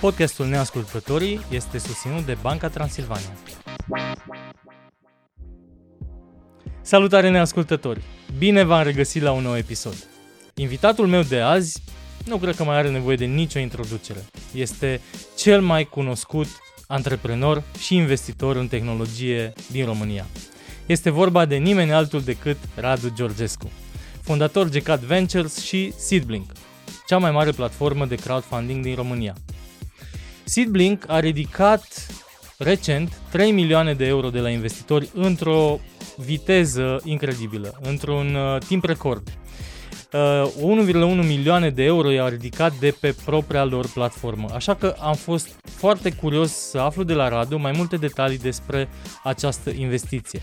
Podcastul Neascultătorii este susținut de Banca Transilvania. Salutare neascultători! Bine v-am regăsit la un nou episod. Invitatul meu de azi nu cred că mai are nevoie de nicio introducere. Este cel mai cunoscut antreprenor și investitor în tehnologie din România. Este vorba de nimeni altul decât Radu Georgescu, fondator GCAT Ventures și Seedblink, cea mai mare platformă de crowdfunding din România. Seedblink a ridicat recent 3 milioane de euro de la investitori într-o viteză incredibilă, într-un uh, timp record. Uh, 1,1 milioane de euro i-au ridicat de pe propria lor platformă, așa că am fost foarte curios să aflu de la Radu mai multe detalii despre această investiție.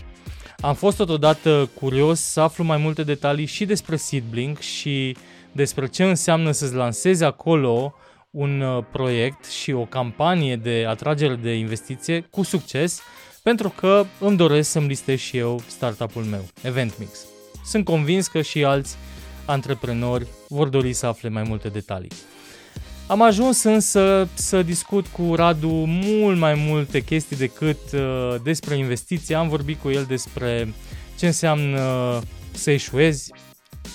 Am fost totodată curios să aflu mai multe detalii și despre Seedblink și despre ce înseamnă să-ți lansezi acolo un uh, proiect și o campanie de atragere de investiție cu succes, pentru că îmi doresc să-mi listez și eu startup-ul meu, EventMix. Sunt convins că și alți antreprenori vor dori să afle mai multe detalii. Am ajuns însă să discut cu Radu mult mai multe chestii decât uh, despre investiții. Am vorbit cu el despre ce înseamnă să eșuezi,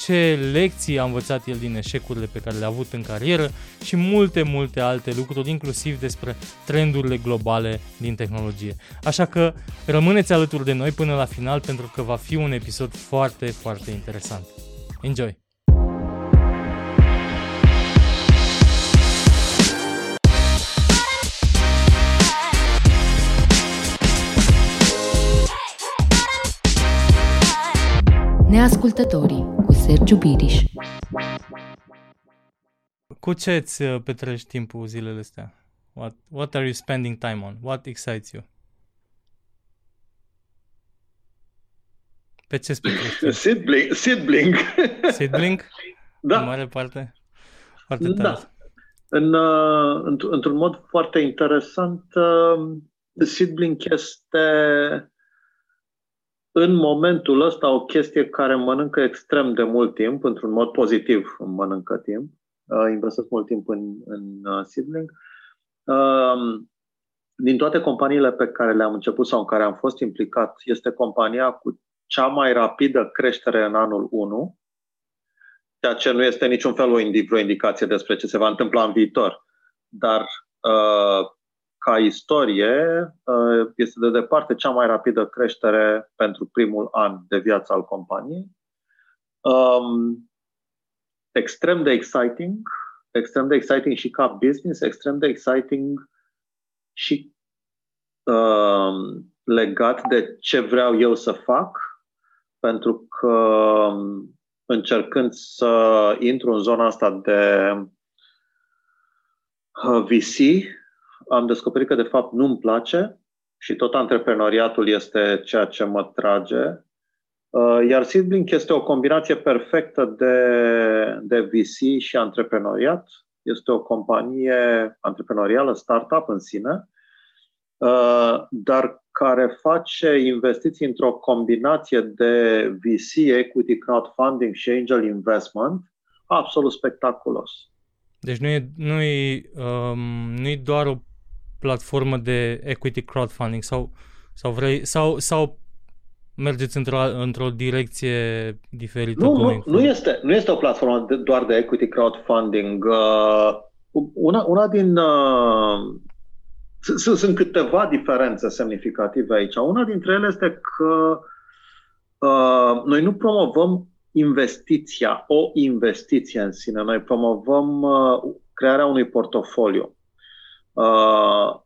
ce lecții a învățat el din eșecurile pe care le-a avut în carieră și multe, multe alte lucruri, inclusiv despre trendurile globale din tehnologie. Așa că rămâneți alături de noi până la final pentru că va fi un episod foarte, foarte interesant. Enjoy! Neascultătorii cu Sergiu Biriș Cu ce îți uh, petreci timpul zilele astea? What, what are you spending time on? What excites you? Pe ce îți petreci? Seedblink. Seedblink. Seedblink? Da. În mare parte? Foarte tare. Da. În, uh, într- într-un mod foarte interesant, uh, Seedblink este în momentul ăsta o chestie care mănâncă extrem de mult timp, într-un mod pozitiv mănâncă timp. Uh, investesc mult timp în, în uh, Seedlink. Uh, din toate companiile pe care le-am început sau în care am fost implicat, este compania cu cea mai rapidă creștere în anul 1, ceea ce nu este niciun fel o indicație despre ce se va întâmpla în viitor. Dar uh, ca istorie, uh, este de departe cea mai rapidă creștere pentru primul an de viață al companiei. Um, extrem de exciting, extrem de exciting și ca business, extrem de exciting și um, legat de ce vreau eu să fac, pentru că um, încercând să intru în zona asta de uh, VC, am descoperit că de fapt nu-mi place și tot antreprenoriatul este ceea ce mă trage. Uh, iar Seedblink este o combinație perfectă de, de VC și antreprenoriat. Este o companie antreprenorială, startup în sine, uh, dar care face investiții într-o combinație de VC, equity crowdfunding și angel investment absolut spectaculos. Deci nu e, nu e, um, nu e doar o platformă de equity crowdfunding sau, sau vrei sau, sau mergeți într-o, într-o direcție diferită? Nu, nu, nu, este, nu este o platformă de, doar de equity crowdfunding. Uh, una, una din. Uh, sunt, sunt câteva diferențe semnificative aici. Una dintre ele este că uh, noi nu promovăm investiția, o investiție în sine. Noi promovăm uh, crearea unui portofoliu. Uh,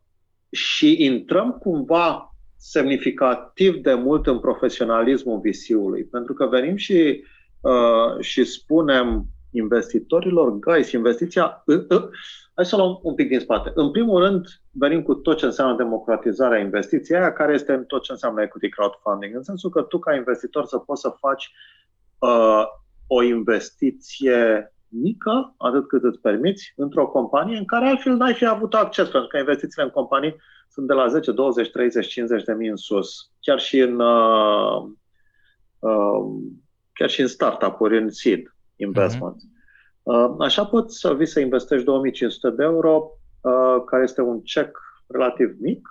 și intrăm cumva semnificativ de mult în profesionalismul VC-ului, pentru că venim și, uh, și spunem investitorilor, guys, investiția... Uh, uh, hai să luăm un pic din spate. În primul rând, venim cu tot ce înseamnă democratizarea investiției, aia care este tot ce înseamnă equity crowdfunding, în sensul că tu, ca investitor, să poți să faci uh, o investiție mică, atât cât îți permiți, într-o companie în care altfel n-ai fi avut acces, pentru că investițiile în companii sunt de la 10, 20, 30, 50 de mii în sus. Chiar și în, uh, uh, chiar și în startup-uri, în seed investment. Mm-hmm. Uh, așa poți să vii să investești 2500 de euro uh, care este un check relativ mic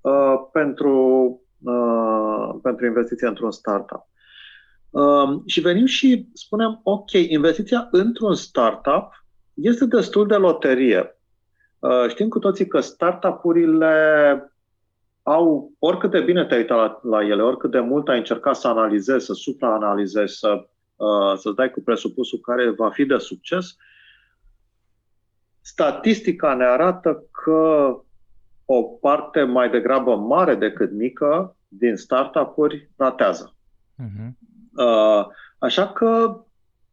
uh, pentru, uh, pentru investiția într-un startup. Uh, și venim și spunem, ok, investiția într-un startup este destul de loterie. Uh, știm cu toții că startup-urile au, oricât de bine te-ai uitat la, la ele, oricât de mult ai încercat să analizezi, să supraanalizezi, să, uh, să dai cu presupusul care va fi de succes, statistica ne arată că o parte mai degrabă mare decât mică din startup-uri ratează. Uh-huh. Uh, așa că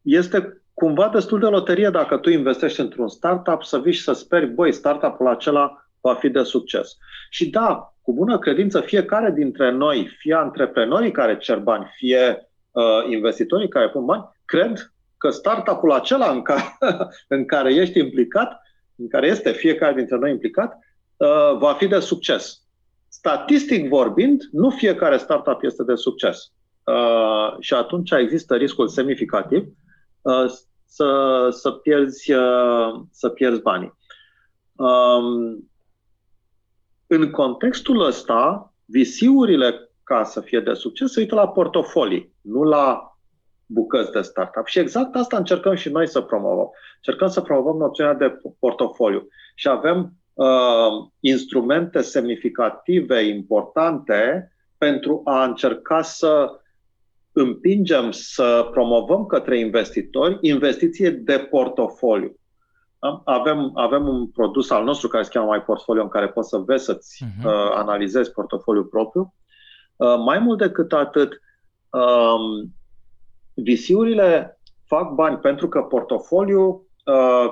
este cumva destul de loterie dacă tu investești într-un startup să vii și să speri, băi, startup-ul acela va fi de succes. Și da, cu bună credință, fiecare dintre noi, fie antreprenorii care cer bani, fie uh, investitorii care pun bani, cred că startup-ul acela în care, în care ești implicat, în care este fiecare dintre noi implicat, uh, va fi de succes. Statistic vorbind, nu fiecare startup este de succes. Uh, și atunci există riscul semnificativ uh, să, să, pierzi, uh, să pierzi banii. Um, în contextul ăsta, visiurile ca să fie de succes se uită la portofolii, nu la bucăți de startup. Și exact asta încercăm și noi să promovăm. Încercăm să promovăm noțiunea de portofoliu. Și avem uh, instrumente semnificative, importante, pentru a încerca să împingem să promovăm către investitori investiție de portofoliu. Avem, avem un produs al nostru care se cheamă My Portfolio, în care poți să vezi să-ți uh-huh. uh, analizezi portofoliul propriu. Uh, mai mult decât atât, um, visiurile fac bani pentru că portofoliu, uh,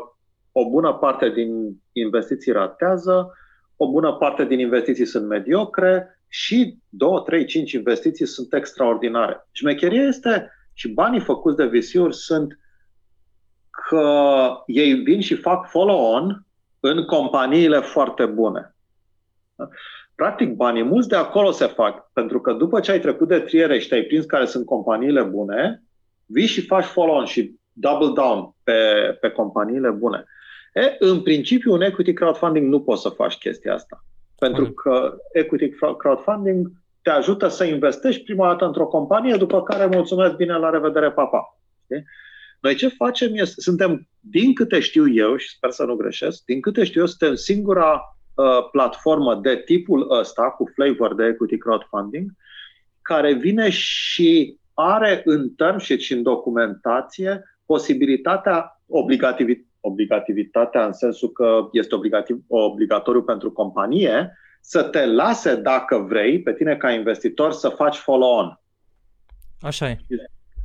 o bună parte din investiții ratează, o bună parte din investiții sunt mediocre și 2, 3, 5 investiții sunt extraordinare. Șmecheria este și banii făcuți de visiuri sunt că ei vin și fac follow-on în companiile foarte bune. Practic, banii mulți de acolo se fac, pentru că după ce ai trecut de triere și te-ai prins care sunt companiile bune, vii și faci follow-on și double down pe, pe companiile bune. E, în principiu, un equity crowdfunding nu poți să faci chestia asta. Pentru că equity crowdfunding te ajută să investești prima dată într-o companie, după care mulțumesc bine, la revedere, papa. Okay? Noi ce facem este, suntem, din câte știu eu, și sper să nu greșesc, din câte știu eu, suntem singura uh, platformă de tipul ăsta, cu flavor de equity crowdfunding, care vine și are în term și în documentație posibilitatea obligativit- obligativitatea în sensul că este obligativ, obligatoriu pentru companie să te lase, dacă vrei, pe tine ca investitor să faci follow-on. Așa e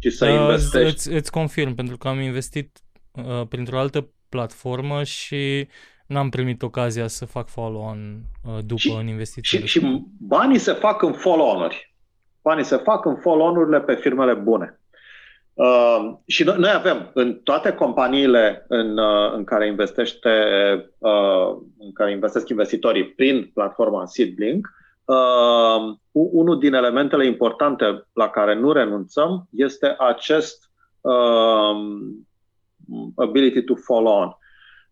și să uh, investești. Îți, îți confirm, pentru că am investit uh, printr-o altă platformă și n-am primit ocazia să fac follow-on uh, după și, în investiții. Și, și banii se fac în follow-on-uri. Banii se fac în follow-on-urile pe firmele bune. Uh, și noi, noi avem în toate companiile în, uh, în care investește uh, în care investesc investitorii prin platforma Seedlink, Uh, unul din elementele importante la care nu renunțăm este acest uh, ability to follow on.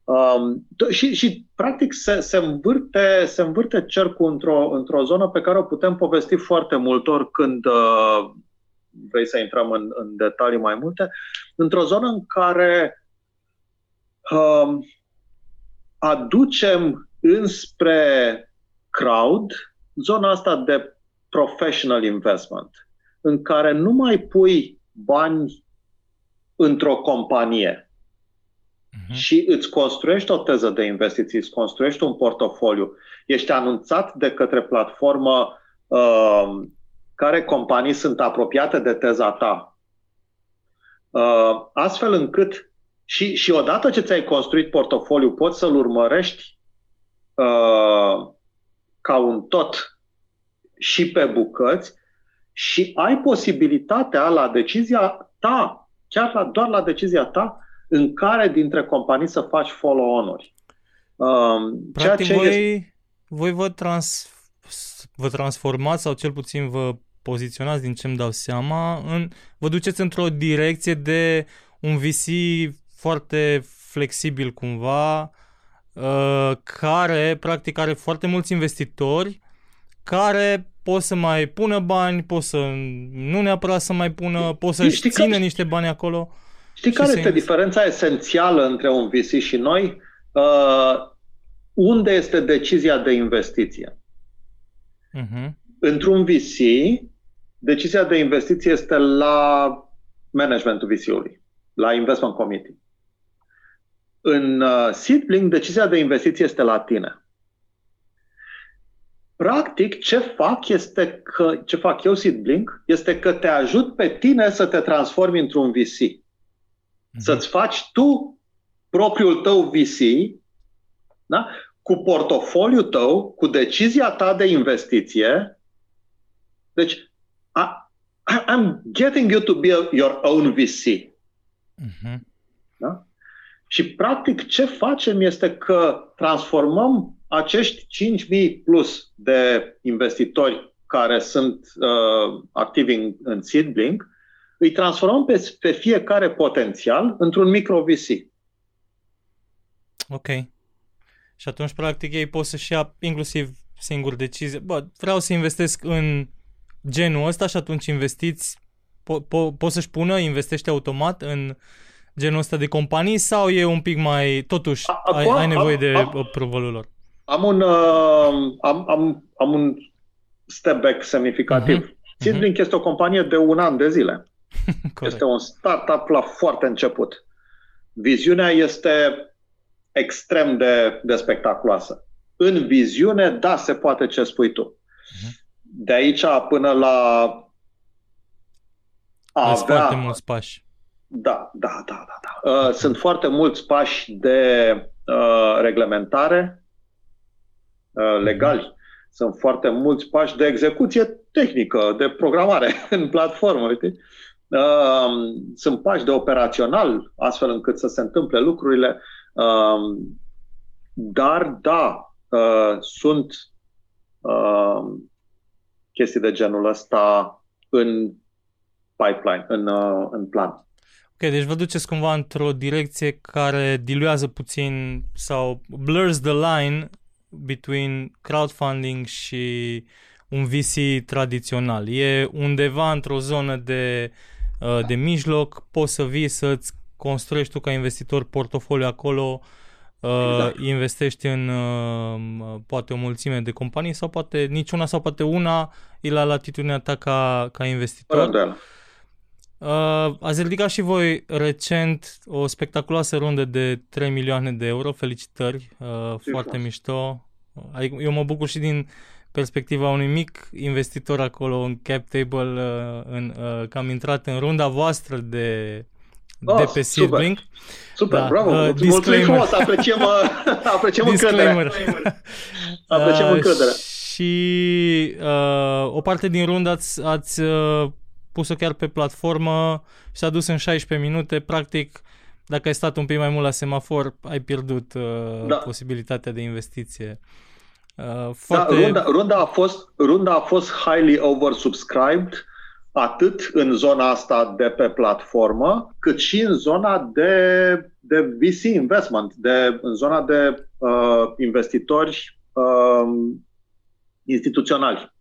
Um, și, și, practic, se, se, învârte, se învârte cercul într-o, într-o zonă pe care o putem povesti foarte mult ori când uh, vrei să intrăm în, în detalii mai multe, într-o zonă în care uh, aducem înspre crowd zona asta de professional investment, în care nu mai pui bani într-o companie uh-huh. și îți construiești o teză de investiții, îți construiești un portofoliu, ești anunțat de către platformă uh, care companii sunt apropiate de teza ta, uh, astfel încât și, și odată ce ți-ai construit portofoliu, poți să-l urmărești uh, ca un tot și pe bucăți și ai posibilitatea la decizia ta, chiar la, doar la decizia ta, în care dintre companii să faci follow-on-uri. Um, Practic, ceea ce voi, este... voi vă, trans, vă transformați sau cel puțin vă poziționați din ce îmi dau seama, în, vă duceți într-o direcție de un VC foarte flexibil cumva, uh, care practic are foarte mulți investitori care pot să mai pună bani, pot să nu neapărat să mai pună, pot să-și țină că... niște bani acolo. Știi care este diferența esențială între un VC și noi? Uh, unde este decizia de investiție? Uh-huh. Într-un VC, decizia de investiție este la managementul VC-ului, la investment committee. În uh, Seedlink, decizia de investiție este la tine. Practic, ce fac este că, ce fac eu, Seedlink, este că te ajut pe tine să te transformi într-un VC. Mm-hmm. Să-ți faci tu propriul tău VC, da? cu portofoliul tău, cu decizia ta de investiție. Deci, I, I'm getting you to be your own VC. Mm-hmm. Da? Și, practic, ce facem este că transformăm acești 5.000 plus de investitori care sunt uh, activi în, în Seedblink, îi transformăm pe, pe fiecare potențial într-un micro VC. Ok. Și atunci, practic, ei pot să-și ia inclusiv singur decizie. Bă, vreau să investesc în genul ăsta și atunci investiți, po- po- poți să-și pună, investește automat în genul ăsta de companii sau e un pic mai, totuși, Acum, ai, ai nevoie am, de approval lor? Am un, uh, am, am, am un step back semnificativ. Uh-huh. Seedlink uh-huh. este o companie de un an de zile. este un startup la foarte început. Viziunea este extrem de, de spectaculoasă. În viziune, da, se poate ce spui tu. Uh-huh. De aici până la a avea... foarte mulți pași. Da, da, da, da. da. Uh, sunt foarte mulți pași de uh, reglementare, Uh, legali. Sunt foarte mulți pași de execuție tehnică, de programare în platformă. Uite? Uh, sunt pași de operațional, astfel încât să se întâmple lucrurile. Uh, dar, da, sunt chestii de genul ăsta în pipeline, în, în plan. Ok, deci vă duceți cumva într-o direcție care diluează puțin sau blurs the line between crowdfunding și un VC tradițional. E undeva într-o zonă de, uh, de mijloc, poți să vii să-ți construiești tu ca investitor portofoliu acolo, uh, exact. investești în uh, poate o mulțime de companii sau poate niciuna sau poate una e la latitudinea ta ca, ca investitor. Da, da. Uh, ați ridicat și voi recent o spectaculoasă rundă de 3 milioane de euro. Felicitări, uh, foarte frumos. mișto. Adică eu mă bucur și din perspectiva unui mic investitor acolo în cap table, uh, în, uh, că am intrat în runda voastră de, oh, de pe Seedlink. Super, super da, bravo, uh, mulțumim frumos, apreciem, uh, apreciem încrederea. apreciem uh, încrederea. Și uh, o parte din rundă ați, ați uh, pus-o chiar pe platformă și s-a dus în 16 minute, practic dacă ai stat un pic mai mult la semafor, ai pierdut uh, da. posibilitatea de investiție. Uh, foarte... da, runda, runda, a fost, runda a fost highly oversubscribed atât în zona asta de pe platformă, cât și în zona de, de VC investment, de, în zona de uh, investitori uh, instituționali.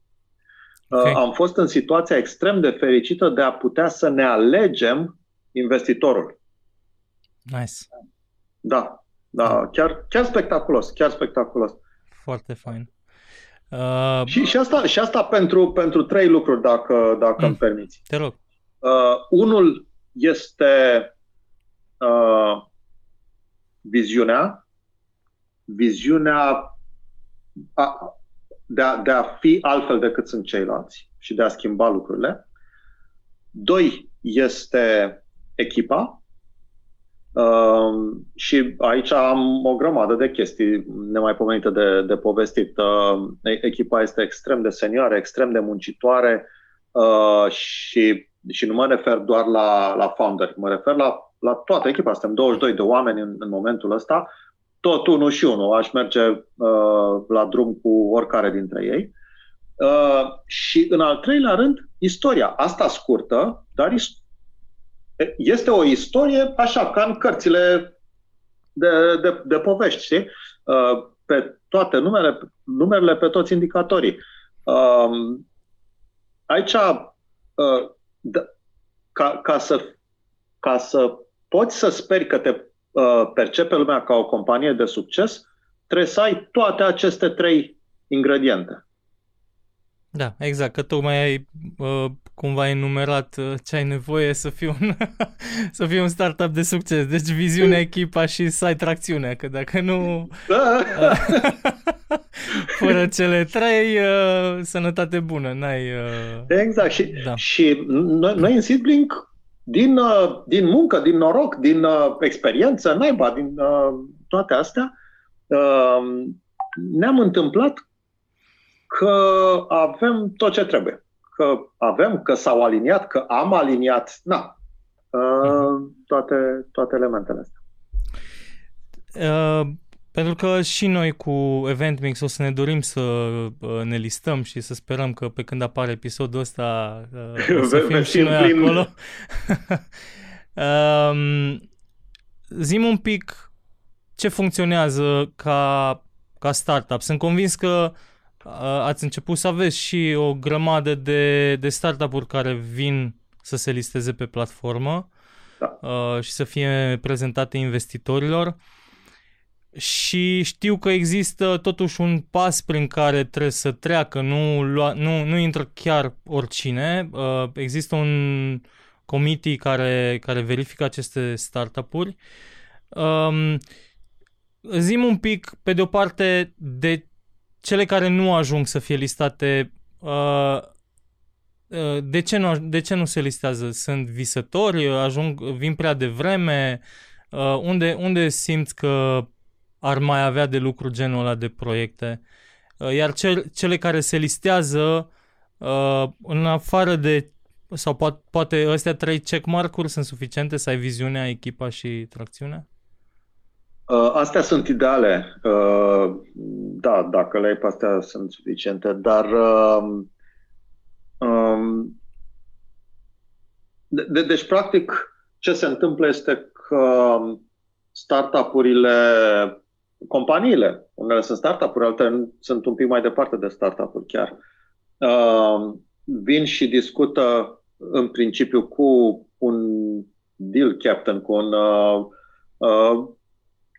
Okay. Uh, am fost în situația extrem de fericită de a putea să ne alegem investitorul. Nice. Da, da, chiar, chiar spectaculos, chiar spectaculos. Foarte fain. Uh... Și, și, asta, și asta pentru, pentru trei lucruri, dacă, dacă mm. îmi permiți. Te rog. Uh, unul este uh, viziunea, viziunea a, de, a, de a fi altfel decât sunt ceilalți și de a schimba lucrurile. Doi este echipa, Uh, și aici am o grămadă de chestii nemaipomenite de, de povestit. Uh, echipa este extrem de senioară, extrem de muncitoare uh, și, și nu mă refer doar la, la founder, mă refer la, la toată echipa. Suntem 22 de oameni în, în momentul ăsta, tot unul și unul. Aș merge uh, la drum cu oricare dintre ei. Uh, și în al treilea rând, istoria. Asta scurtă, dar ist- este o istorie așa, ca în cărțile de, de, de povești, știi? uh, pe toate numele, numerele, pe toți indicatorii. Um, aici, uh, ca, ca, să, ca să poți să speri că te percepe lumea ca o companie de succes, trebuie să ai toate aceste trei ingrediente. Da, exact, că tocmai ai uh, cumva enumerat uh, ce ai nevoie să fii un, să fii un startup de succes. Deci viziunea, echipa și să ai tracțiunea, că dacă nu... Da. Uh, fără cele trei, uh, sănătate bună, n-ai... Uh, exact, și, da. și noi, noi în Seedlink, din, uh, din muncă, din noroc, din uh, experiență, naiba, din uh, toate astea, uh, ne-am întâmplat că avem tot ce trebuie. Că avem, că s-au aliniat, că am aliniat, na, uh, toate, toate elementele astea. Uh, pentru că și noi cu Event Mix o să ne dorim să uh, ne listăm și să sperăm că pe când apare episodul ăsta uh, o să fim și noi prim. acolo. um, zim un pic ce funcționează ca, ca startup. Sunt convins că uh, ați început să aveți și o grămadă de, de startup-uri care vin să se listeze pe platformă da. uh, și să fie prezentate investitorilor. Și știu că există totuși un pas prin care trebuie să treacă, nu, lua, nu, nu intră chiar oricine. Uh, există un committee care, care verifică aceste startup-uri. Um, zim un pic, pe de o parte, de cele care nu ajung să fie listate, uh, uh, de, ce nu, de ce nu se listează? Sunt visători? Ajung, vin prea devreme? Uh, unde, unde simți că ar mai avea de lucru genul ăla de proiecte? Uh, iar ce, cele care se listează, uh, în afară de sau poate, poate astea trei checkmark-uri sunt suficiente să ai viziunea, echipa și tracțiunea? Uh, astea sunt ideale. Uh, da, dacă le ai pe astea sunt suficiente, dar uh, um, de, deci, practic, ce se întâmplă este că startup-urile, companiile, unele sunt startup-uri, altele sunt un pic mai departe de startup-uri chiar, vin și discută în principiu cu un deal captain, cu un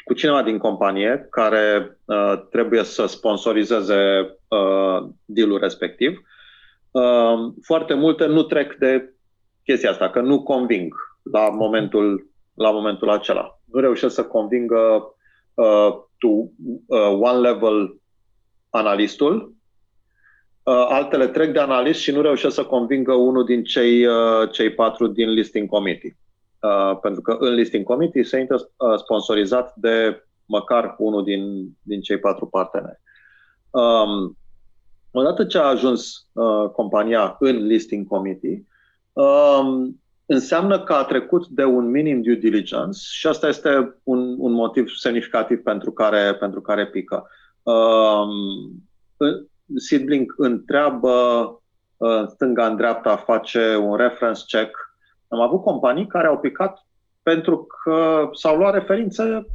cu cineva din companie care uh, trebuie să sponsorizeze uh, deal-ul respectiv. Uh, foarte multe nu trec de chestia asta, că nu conving la momentul, la momentul acela. Nu reușesc să convingă uh, to uh, one level analistul, uh, altele trec de analist și nu reușesc să convingă unul din cei, uh, cei patru din listing committee. Uh, pentru că în listing committee se intră uh, sponsorizat de măcar unul din, din cei patru parteneri. Um, odată ce a ajuns uh, compania în listing committee, um, înseamnă că a trecut de un minim due diligence și asta este un, un motiv semnificativ pentru care, pentru care pică. Um, Seedlink întreabă uh, stânga în dreapta, face un reference check am avut companii care au picat pentru că s-au luat referințe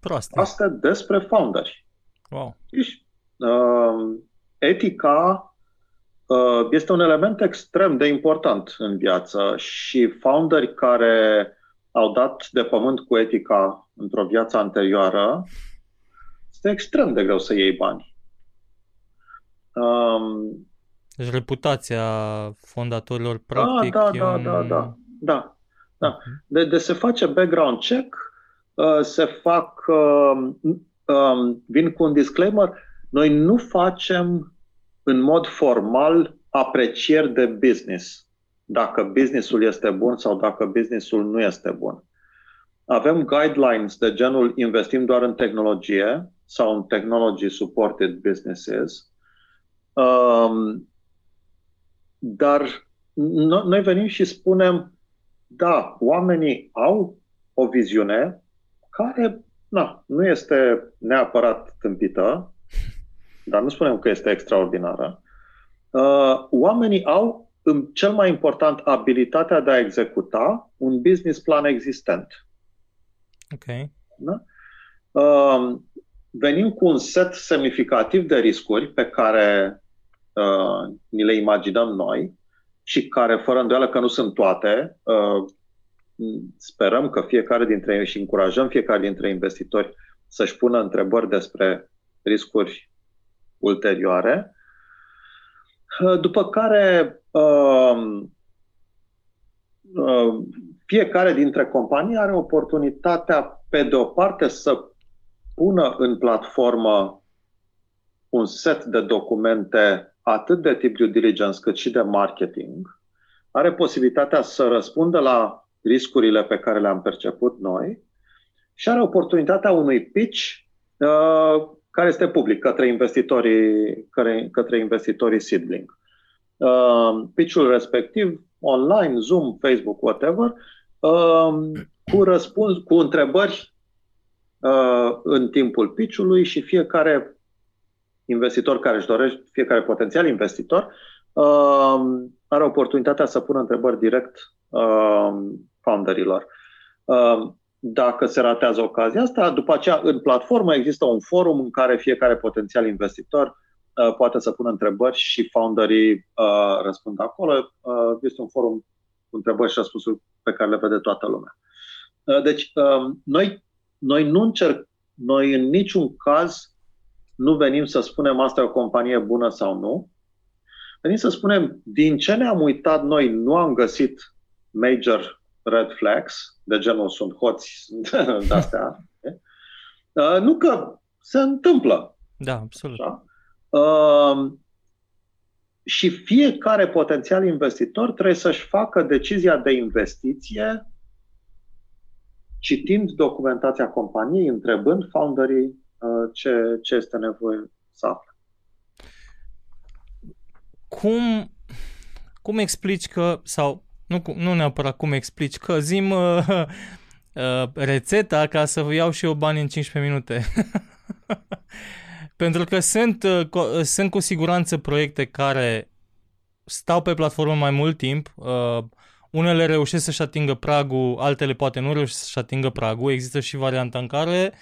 proaste, proaste despre founderi. Wow. Deci, uh, etica uh, este un element extrem de important în viață și founderi care au dat de pământ cu etica într-o viață anterioară, este extrem de greu să iei bani. Um, deci reputația fondatorilor, practic, da, da, un... da, da, da, da. Mhm. De, de se face background check, uh, se fac, uh, uh, vin cu un disclaimer, noi nu facem în mod formal aprecieri de business, dacă businessul este bun sau dacă businessul nu este bun. Avem guidelines de genul investim doar în tehnologie sau în technology supported businesses. Um, dar noi venim și spunem, da, oamenii au o viziune care na, nu este neapărat tâmpită, dar nu spunem că este extraordinară. Uh, oamenii au, în cel mai important, abilitatea de a executa un business plan existent. Ok. Da? uh, venim cu un set semnificativ de riscuri pe care uh, ni le imaginăm noi și care, fără îndoială că nu sunt toate, uh, sperăm că fiecare dintre ei și încurajăm fiecare dintre investitori să-și pună întrebări despre riscuri ulterioare. Uh, după care uh, uh, fiecare dintre companii are oportunitatea, pe de o parte, să pună în platformă un set de documente atât de tip due diligence cât și de marketing, are posibilitatea să răspundă la riscurile pe care le-am perceput noi și are oportunitatea unui pitch uh, care este public către investitorii, către, către investitorii seedling. Uh, pitch-ul respectiv, online, Zoom, Facebook, whatever, uh, cu răspuns, cu întrebări uh, în timpul pitch-ului și fiecare investitor care își dorește, fiecare potențial investitor, uh, are oportunitatea să pună întrebări direct uh, founderilor. Uh, dacă se ratează ocazia asta, după aceea în platformă există un forum în care fiecare potențial investitor uh, poate să pună întrebări și founderii uh, răspund acolo. Uh, este un forum cu întrebări și răspunsuri pe care le vede toată lumea. Uh, deci, uh, noi, noi nu încerc, noi în niciun caz nu venim să spunem asta e o companie bună sau nu. Venim să spunem din ce ne-am uitat noi, nu am găsit major red flags, de genul sunt hoți de-astea. uh, nu că se întâmplă. Da, absolut. Așa? Uh, și fiecare potențial investitor trebuie să-și facă decizia de investiție citind documentația companiei, întrebând founderii uh, ce, ce este nevoie să afle. Cum, cum explici că, sau nu, nu neapărat cum explici, că zim uh, uh, rețeta ca să iau și eu bani în 15 minute. Pentru că sunt, uh, co- sunt cu siguranță proiecte care stau pe platformă mai mult timp, uh, unele reușesc să-și atingă pragul, altele poate nu reușesc să-și atingă pragul. Există și varianta în care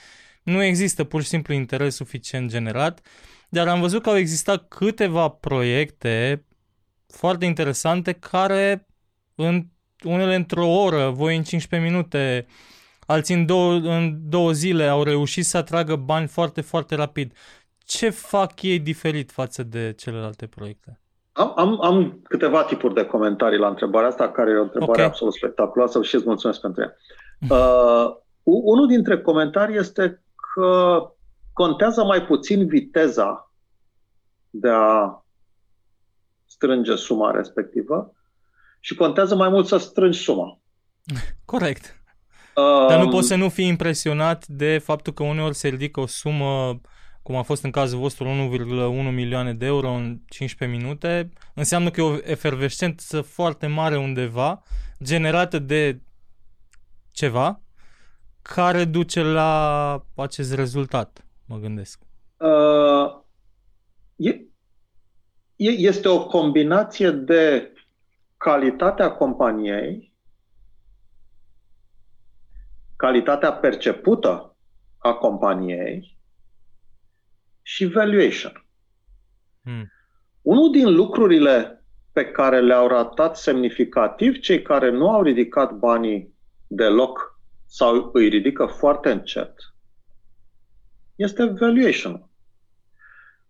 nu există pur și simplu interes suficient generat, dar am văzut că au existat câteva proiecte foarte interesante care în unele într-o oră, voi în 15 minute, alții în două, în două zile au reușit să atragă bani foarte, foarte rapid. Ce fac ei diferit față de celelalte proiecte? Am, am, am câteva tipuri de comentarii la întrebarea asta, care e o întrebare okay. absolut spectaculoasă și îți mulțumesc pentru ea. Uh, unul dintre comentarii este că contează mai puțin viteza de a strânge suma respectivă și contează mai mult să strângi suma. Corect. Um, Dar nu poți să nu fii impresionat de faptul că uneori se ridică o sumă, cum a fost în cazul vostru, 1,1 milioane de euro în 15 minute. Înseamnă că e o efervescență foarte mare undeva, generată de ceva, care duce la acest rezultat, mă gândesc. Uh, e, este o combinație de calitatea companiei, calitatea percepută a companiei și valuation. Hmm. Unul din lucrurile pe care le-au ratat semnificativ cei care nu au ridicat banii deloc sau îi ridică foarte încet este valuation.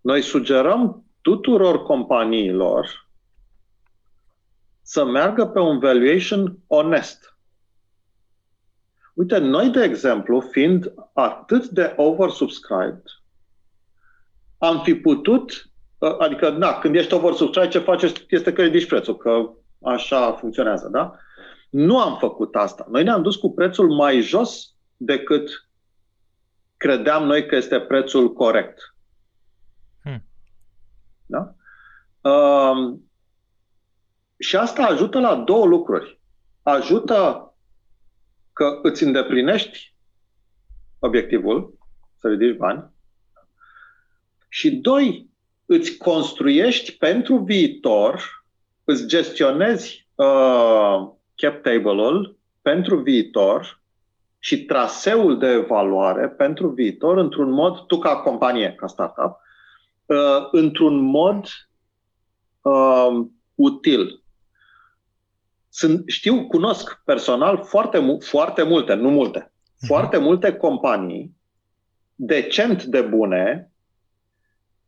Noi sugerăm tuturor companiilor să meargă pe un valuation onest. Uite, noi, de exemplu, fiind atât de oversubscribed, am fi putut, ă, adică, na, când ești oversubscribed, ce faci este că ridici prețul, că așa funcționează, da? Nu am făcut asta. Noi ne-am dus cu prețul mai jos decât credeam noi că este prețul corect. Hmm. Da? Uh, și asta ajută la două lucruri. Ajută că îți îndeplinești obiectivul, să ridici bani, și doi, îți construiești pentru viitor, îți gestionezi uh, cap table-ul pentru viitor și traseul de evaluare pentru viitor într-un mod, tu ca companie, ca startup, uh, într-un mod uh, util. Sunt, știu, cunosc personal foarte, foarte multe, nu multe, uh-huh. foarte multe companii decent de bune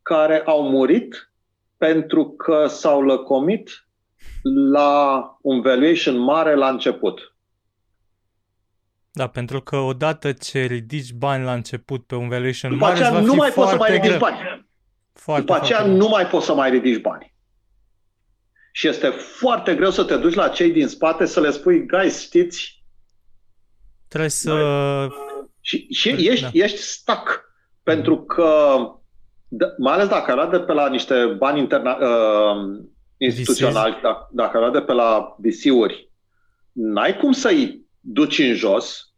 care au murit pentru că s-au lăcomit la un valuation mare la început. Da, pentru că odată ce ridici bani la început pe un valuation După mare, aceea va nu fi mai poți să mai ridici greu. bani. Foarte, După aceea foarte nu mai poți să mai ridici bani. Și este foarte greu să te duci la cei din spate să le spui, guys, știți, Trebuie să... și, și Da. ești, ești stuck. Pentru că, d- mai ales dacă ai luat de pe la niște bani interna, uh, instituționali, dacă, dacă ai luat de pe la VC-uri, n-ai cum să-i duci în jos.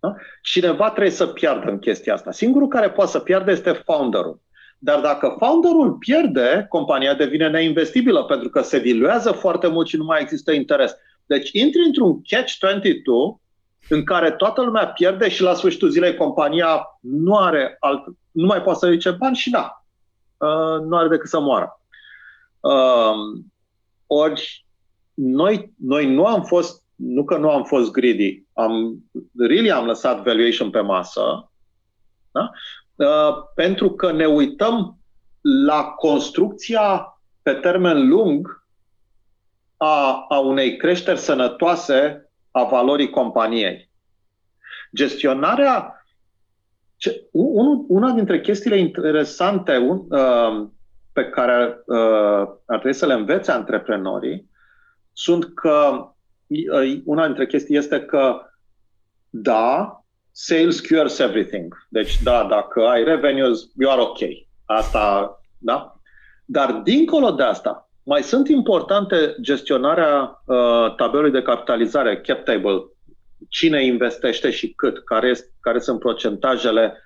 Da? Cineva trebuie să piardă în chestia asta. Singurul care poate să piardă este founderul. Dar dacă founderul pierde, compania devine neinvestibilă pentru că se diluează foarte mult și nu mai există interes. Deci intri într-un catch-22 în care toată lumea pierde și la sfârșitul zilei compania nu are alt, nu mai poate să ridice bani și da, uh, nu are decât să moară. Uh, ori noi, noi nu am fost, nu că nu am fost greedy, am, really am lăsat valuation pe masă, da? uh, pentru că ne uităm la construcția pe termen lung a, a unei creșteri sănătoase a valorii companiei. Gestionarea, ce, un, una dintre chestiile interesante un, uh, pe care uh, ar trebui să le învețe antreprenorii sunt că uh, una dintre chestii este că da, sales cures everything. Deci da, dacă ai revenues, you are ok. Asta, da? Dar dincolo de asta, mai sunt importante gestionarea uh, tabelului de capitalizare, cap table, cine investește și cât, care, este, care sunt procentajele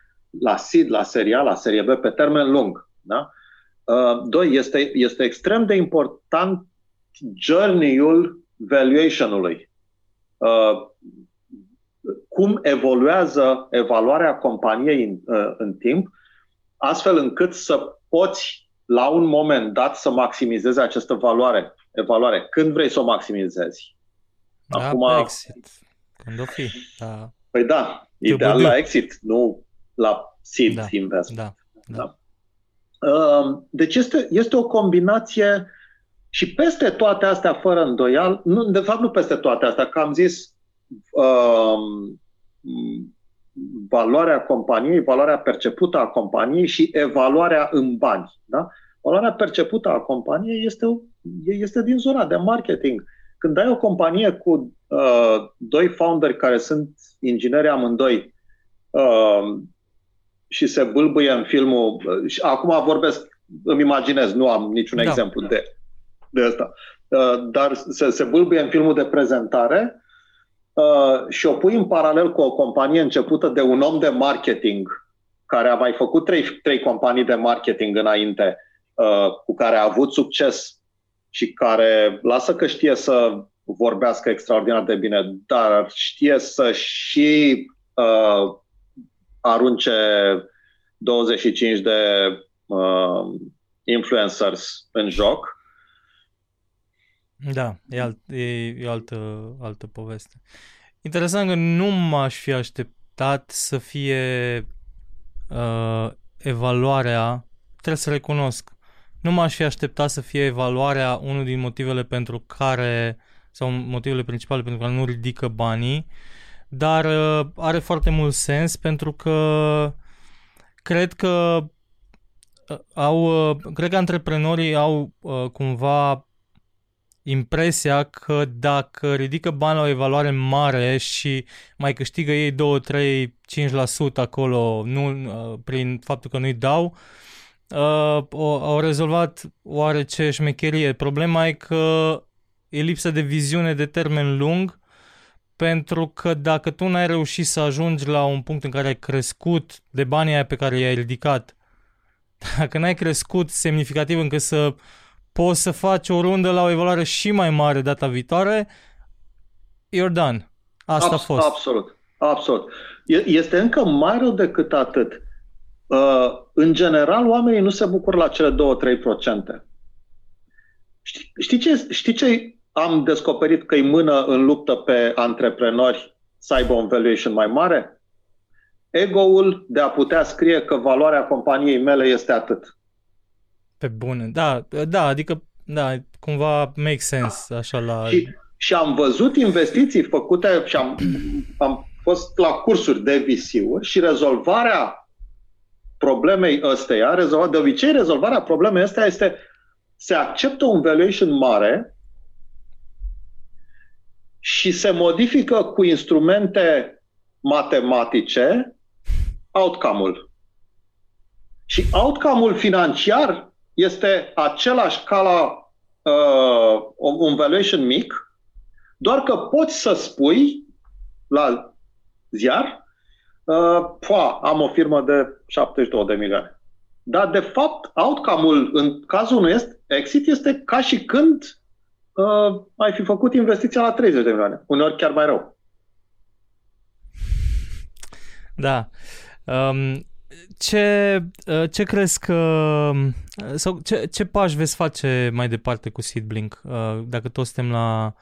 la seed, la seria, la serie B pe termen lung. Da? Uh, doi, este, este extrem de important journey-ul valuation-ului. Uh, cum evoluează evaluarea companiei în, uh, în timp, astfel încât să poți la un moment dat să maximizezi această valoare, evaluare. Când vrei să o maximizezi? Da, Acum, pe exit. Când o fi. Da, păi da, ideal budu. la exit, nu la seed Da, investment. da, da. Uh, Deci este, este o combinație și peste toate astea, fără îndoial, nu, de fapt nu peste toate astea, că am zis um, valoarea companiei, valoarea percepută a companiei și evaluarea în bani. Da? Valoarea percepută a companiei este, este din zona de marketing. Când ai o companie cu uh, doi founderi care sunt ingineri amândoi uh, și se bâlbâie în filmul, și acum vorbesc, îmi imaginez, nu am niciun Da. exemplu de, de asta, uh, dar se, se bâlbâie în filmul de prezentare uh, și o pui în paralel cu o companie începută de un om de marketing care a mai făcut trei, trei companii de marketing înainte, uh, cu care a avut succes și care lasă că știe să vorbească extraordinar de bine, dar știe să și uh, arunce 25 de uh, influencers în joc. Da, e, alt, e, e o altă, altă poveste. Interesant că nu m-aș fi așteptat să fie uh, evaluarea, trebuie să recunosc, nu m-aș fi așteptat să fie evaluarea unul din motivele pentru care, sau motivele principale pentru care nu ridică banii, dar uh, are foarte mult sens pentru că cred că uh, au, uh, cred că antreprenorii au uh, cumva impresia că dacă ridică bani la o evaluare mare și mai câștigă ei 2, 3, 5% acolo nu, uh, prin faptul că nu-i dau, uh, o, au rezolvat oarece șmecherie. Problema e că e lipsă de viziune de termen lung pentru că dacă tu n-ai reușit să ajungi la un punct în care ai crescut de banii aia pe care i-ai ridicat, dacă n-ai crescut semnificativ încât să poți să faci o rundă la o evaluare și mai mare data viitoare, you're done. Asta a Abs- fost. Absolut. Absolut. Este încă mai rău decât atât. Uh, în general, oamenii nu se bucură la cele 2-3%. Știi, știi, ce, știi ce am descoperit că îi mână în luptă pe antreprenori să aibă un valuation mai mare? Ego-ul de a putea scrie că valoarea companiei mele este atât. Pe bune, da, da, adică, da, cumva make sense, așa la... Și, și am văzut investiții făcute și am, am fost la cursuri de VC-uri și rezolvarea problemei ăsteia, rezolva, de obicei rezolvarea problemei ăsteia este se acceptă un valuation mare și se modifică cu instrumente matematice outcome-ul. Și outcome-ul financiar este același ca la uh, un valuation mic, doar că poți să spui la ziar, uh, poa, am o firmă de 72 de milioane. Dar, de fapt, outcome-ul în cazul unui exit este ca și când uh, ai fi făcut investiția la 30 de milioane. Uneori chiar mai rău. Da. Um, ce, uh, ce crezi că sau ce, ce pași veți face mai departe cu Seedblink uh, dacă toți suntem la,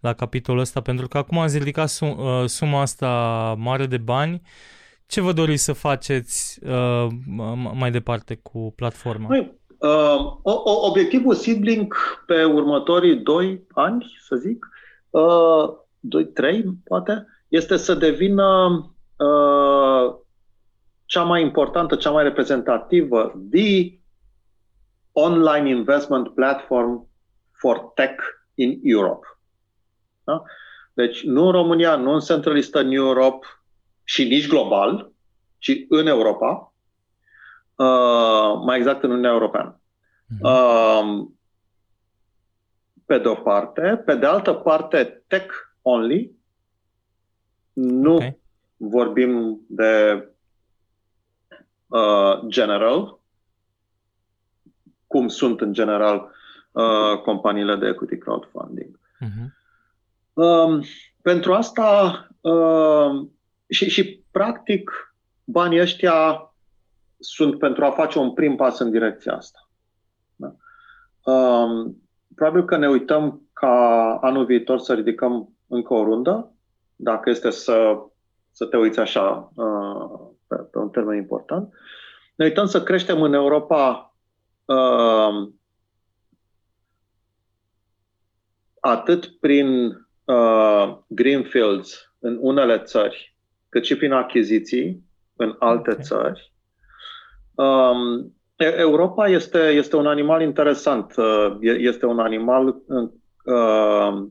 la capitolul ăsta pentru că acum ați ridicat sum, uh, suma asta mare de bani ce vă doriți să faceți uh, mai departe cu platforma? Păi, uh, o, obiectivul Seedblink pe următorii 2 ani, să zic, uh, 2-3 poate, este să devină uh, cea mai importantă, cea mai reprezentativă, the online investment platform for tech in Europe. Da? Deci nu în România, nu în Central Eastern Europe și nici global, ci în Europa, uh, mai exact în Uniunea Europeană. Mm-hmm. Uh, pe de o parte. Pe de altă parte, tech only. Nu okay. vorbim de uh, general, cum sunt în general uh, companiile de equity crowdfunding. Uh-huh. Uh, pentru asta uh, și, și practic banii ăștia sunt pentru a face un prim pas în direcția asta. Da? Uh, probabil că ne uităm ca anul viitor să ridicăm încă o rundă, dacă este să, să te uiți așa uh, pe, pe un termen important. Ne uităm să creștem în Europa uh, atât prin uh, greenfields în unele țări, cât și prin achiziții în alte okay. țări. Um, Europa este, este un animal interesant. Uh, este un animal în, uh,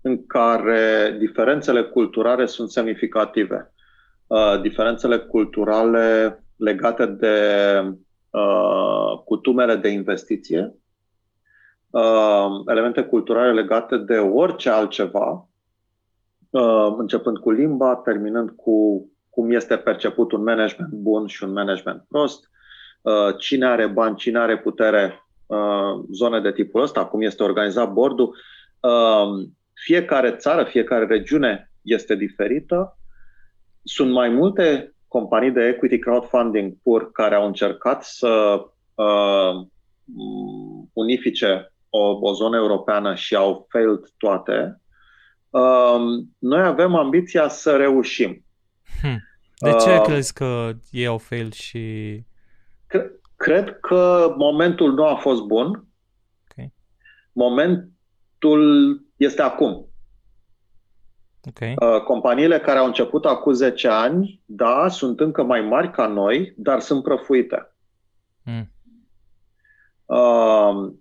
în care diferențele culturale sunt semnificative. Uh, diferențele culturale legate de uh, cutumele de investiție, uh, elemente culturale legate de orice altceva, uh, începând cu limba, terminând cu cum este perceput un management bun și un management prost, uh, cine are bani, cine are putere, uh, zone de tipul ăsta, cum este organizat bordul. Uh, fiecare țară, fiecare regiune este diferită sunt mai multe companii de equity crowdfunding pur care au încercat să uh, unifice o, o zonă europeană și au failed toate. Uh, noi avem ambiția să reușim. Hmm. De ce uh, crezi că ei au failed și... Cre- cred că momentul nu a fost bun. Okay. Momentul este acum. Okay. Uh, companiile care au început acum 10 ani, da, sunt încă mai mari ca noi, dar sunt prăfuite. Mm. Uh,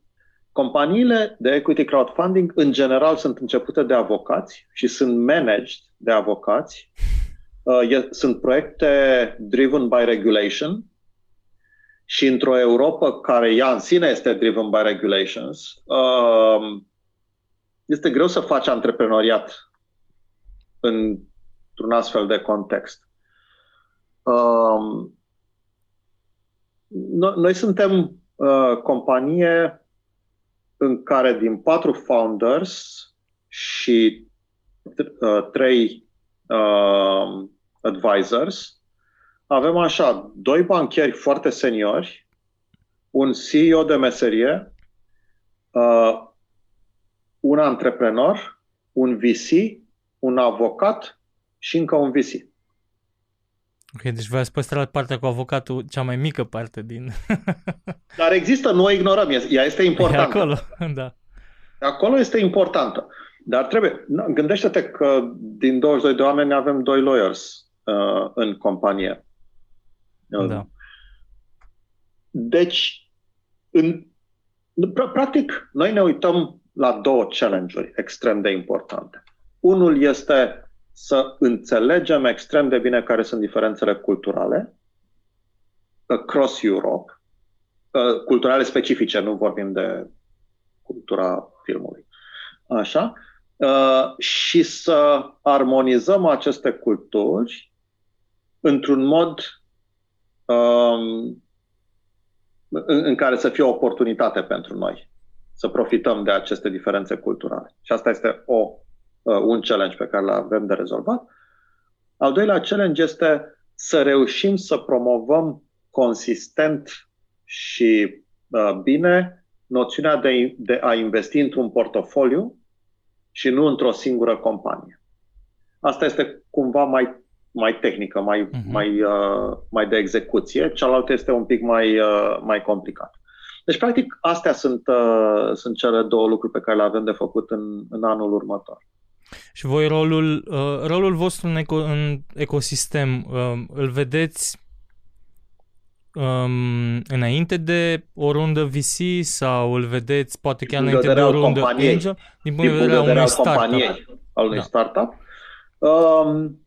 companiile de equity crowdfunding, în general, sunt începute de avocați și sunt managed de avocați. Uh, sunt proiecte driven by regulation și într-o Europa care ea în sine este driven by regulations, uh, este greu să faci antreprenoriat într-un astfel de context. Um, no, noi suntem uh, companie în care din patru founders și uh, trei uh, advisors, avem așa, doi banchieri foarte seniori, un CEO de meserie, uh, un antreprenor, un VC, un avocat și încă un VC. Ok, deci v-ați păstrat partea cu avocatul, cea mai mică parte din... Dar există, nu o ignorăm, ea este importantă. E acolo, da. Acolo este importantă. Dar trebuie, gândește-te că din 22 de oameni avem doi lawyers uh, în companie. Da. Deci, în, practic, noi ne uităm la două challenge-uri extrem de importante. Unul este să înțelegem extrem de bine care sunt diferențele culturale across Europe, uh, culturale specifice, nu vorbim de cultura filmului. Așa? Uh, și să armonizăm aceste culturi într-un mod um, în, în care să fie o oportunitate pentru noi să profităm de aceste diferențe culturale. Și asta este o, uh, un challenge pe care l avem de rezolvat. Al doilea challenge este să reușim să promovăm consistent și uh, bine noțiunea de, de a investi într-un portofoliu și nu într-o singură companie. Asta este cumva mai, mai tehnică, mai, uh-huh. mai, uh, mai de execuție, cealaltă este un pic mai, uh, mai complicat. Deci, practic, astea sunt, uh, sunt cele două lucruri pe care le avem de făcut în, în anul următor. Și voi rolul, uh, rolul vostru în, eco, în ecosistem, uh, îl vedeți um, înainte de o rundă VC sau îl vedeți poate chiar înainte de o rundă Angel? Din punct de vedere al unui startup. Al unui da. startup. Um,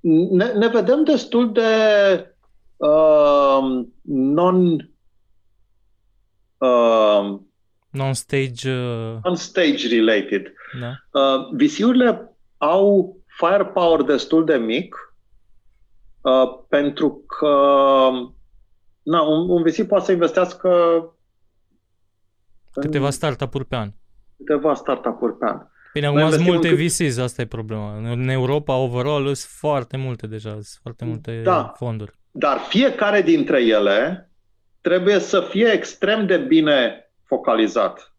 ne, ne vedem destul de um, non um, non-stage uh... non-stage related. Da. Uh, VC-urile au firepower destul de mic uh, pentru că na, un, un VC poate să investească câteva startup-uri pe an. Câteva startup-uri pe an. Bine, acum sunt multe cât... VCs, asta e problema. În Europa, overall, sunt foarte multe deja, sunt foarte multe da, fonduri. Dar fiecare dintre ele trebuie să fie extrem de bine focalizat.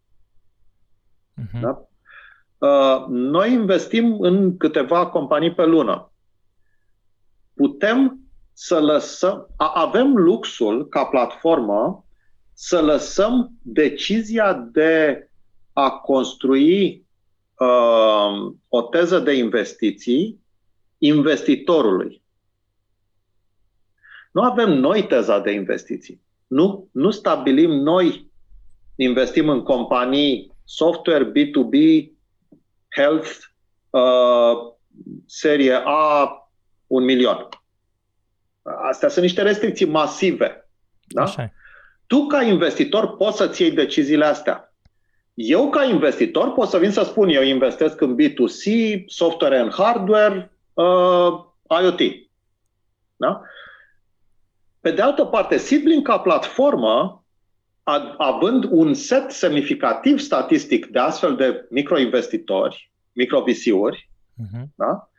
Uh-huh. Da? Uh, noi investim în câteva companii pe lună. Putem să lăsăm, avem luxul ca platformă să lăsăm decizia de a construi uh, o teză de investiții investitorului. Nu avem noi teza de investiții. Nu, nu stabilim noi, investim în companii software B2B, health, uh, serie A, un milion. Astea sunt niște restricții masive. Da? Așa. Tu, ca investitor, poți să-ți iei deciziile astea. Eu, ca investitor, pot să vin să spun, eu investesc în B2C, software and hardware, uh, IoT. Da? Pe de altă parte, Seedling ca platformă, având un set semnificativ statistic de astfel de microinvestitori, microvisiuri, uh-huh. da?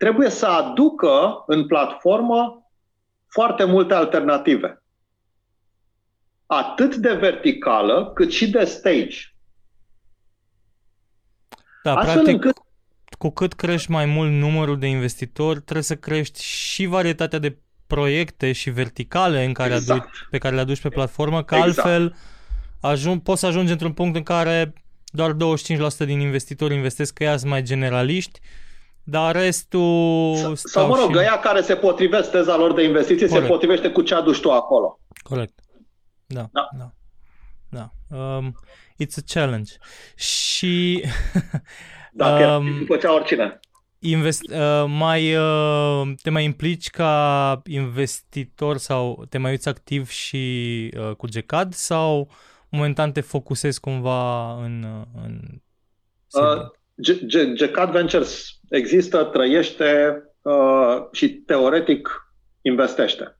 trebuie să aducă în platformă foarte multe alternative. Atât de verticală, cât și de stage. Da, Astfel practic, încât... cu cât crești mai mult numărul de investitori, trebuie să crești și varietatea de proiecte și verticale în care exact. aduci, pe care le aduci pe platformă, că exact. altfel ajung, poți să ajungi într-un punct în care doar 25% din investitori investesc, că ea sunt mai generaliști dar restul... Sau, sau mă rog, și... ăia care se potrivesc teza lor de investiții Corect. se potrivește cu ce aduci tu acolo. Corect. Da. Da. da. da. Um, it's a challenge. Și... da, um, după ce oricine. Invest, uh, mai, uh, te mai implici ca investitor sau te mai uiți activ și uh, cu GECAD sau momentan te focusezi cumva în, uh, în uh, GECAD Ventures există, trăiește uh, și teoretic investește.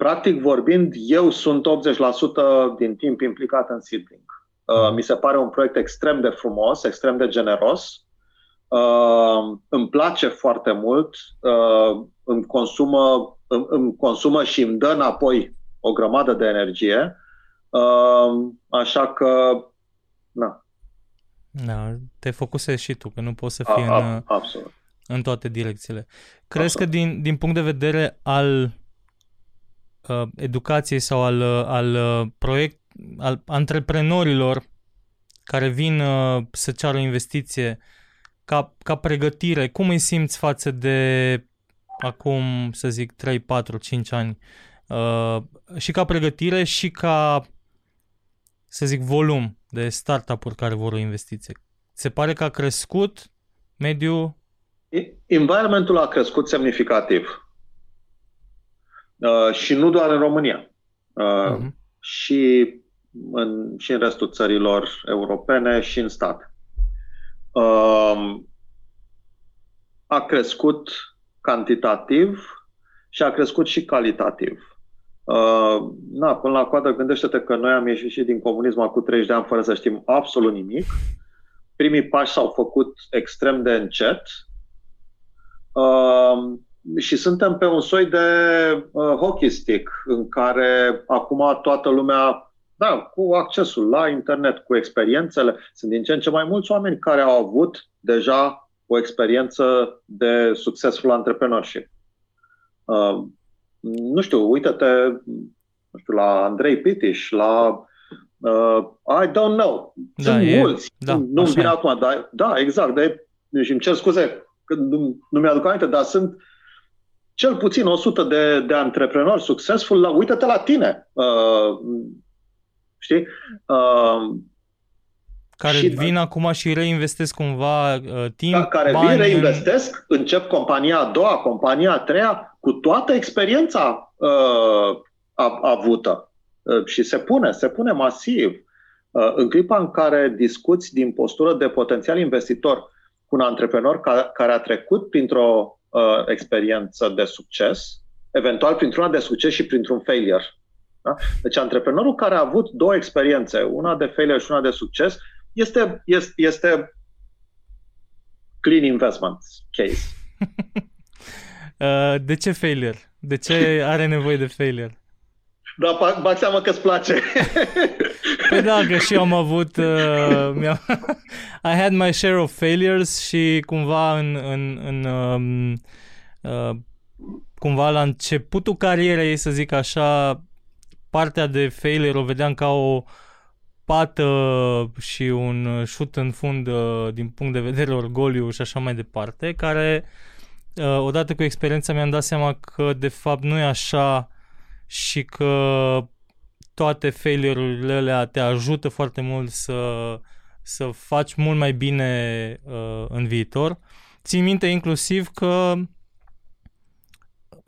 Practic vorbind, eu sunt 80% din timp implicat în seedling. Uh, mi se pare un proiect extrem de frumos, extrem de generos. Uh, îmi place foarte mult, uh, îmi, consumă, îmi, îmi consumă și îmi dă înapoi o grămadă de energie. Uh, așa că, na. Da, te focusezi și tu, că nu poți să fii a, a, în, absolut. în toate direcțiile. Crezi absolut. că din, din punct de vedere al uh, educației sau al, uh, al uh, proiect, al antreprenorilor care vin uh, să ceară o investiție ca, ca pregătire, cum îi simți față de acum, să zic, 3, 4, 5 ani? Uh, și ca pregătire și ca, să zic, volum de startup-uri care vor o investiție. Se pare că a crescut mediul? Environmentul a crescut semnificativ. Uh, și nu doar în România. Uh, uh-huh. Și în, și în restul țărilor europene și în stat. Uh, a crescut cantitativ și a crescut și calitativ. Uh, na, până la coadă, gândește-te că noi am ieșit și din comunism cu 30 de ani fără să știm absolut nimic. Primii pași s-au făcut extrem de încet. Uh, și suntem pe un soi de uh, hockey stick în care acum toată lumea, da, cu accesul la internet, cu experiențele, sunt din ce în ce mai mulți oameni care au avut deja o experiență de succesful antrepreneurship. Uh, nu știu, uită-te nu știu, la Andrei Pitiș, la uh, I don't know. Da, sunt e, mulți. Da, nu-mi vine acum, dar da, exact. De, și îmi cer scuze că nu, nu mi-aduc aminte, dar sunt cel puțin 100 de, de antreprenori succesful. La, uită-te la tine. Uh, știi? Uh, care și, vin acum și reinvestesc cumva uh, timp, da, Care bani vin, reinvestesc, în... încep compania a doua, compania a treia, cu toată experiența uh, avută. Uh, și se pune, se pune masiv. Uh, în clipa în care discuți din postură de potențial investitor cu un antreprenor ca, care a trecut printr-o uh, experiență de succes, eventual printr-una de succes și printr-un failure. Da? Deci antreprenorul care a avut două experiențe, una de failure și una de succes, este, este, este clean investment case. Uh, de ce failure? De ce are nevoie de failure? Da, bag seama că îți place. Păi da, că și eu am avut... Uh, I had my share of failures și cumva în... în, în um, uh, cumva la începutul carierei, să zic așa, partea de failure o vedeam ca o pată și un șut în fund uh, din punct de vedere orgoliu și așa mai departe, care uh, odată cu experiența mi-am dat seama că de fapt nu e așa și că toate failure-urile alea te ajută foarte mult să, să faci mult mai bine uh, în viitor. Țin minte inclusiv că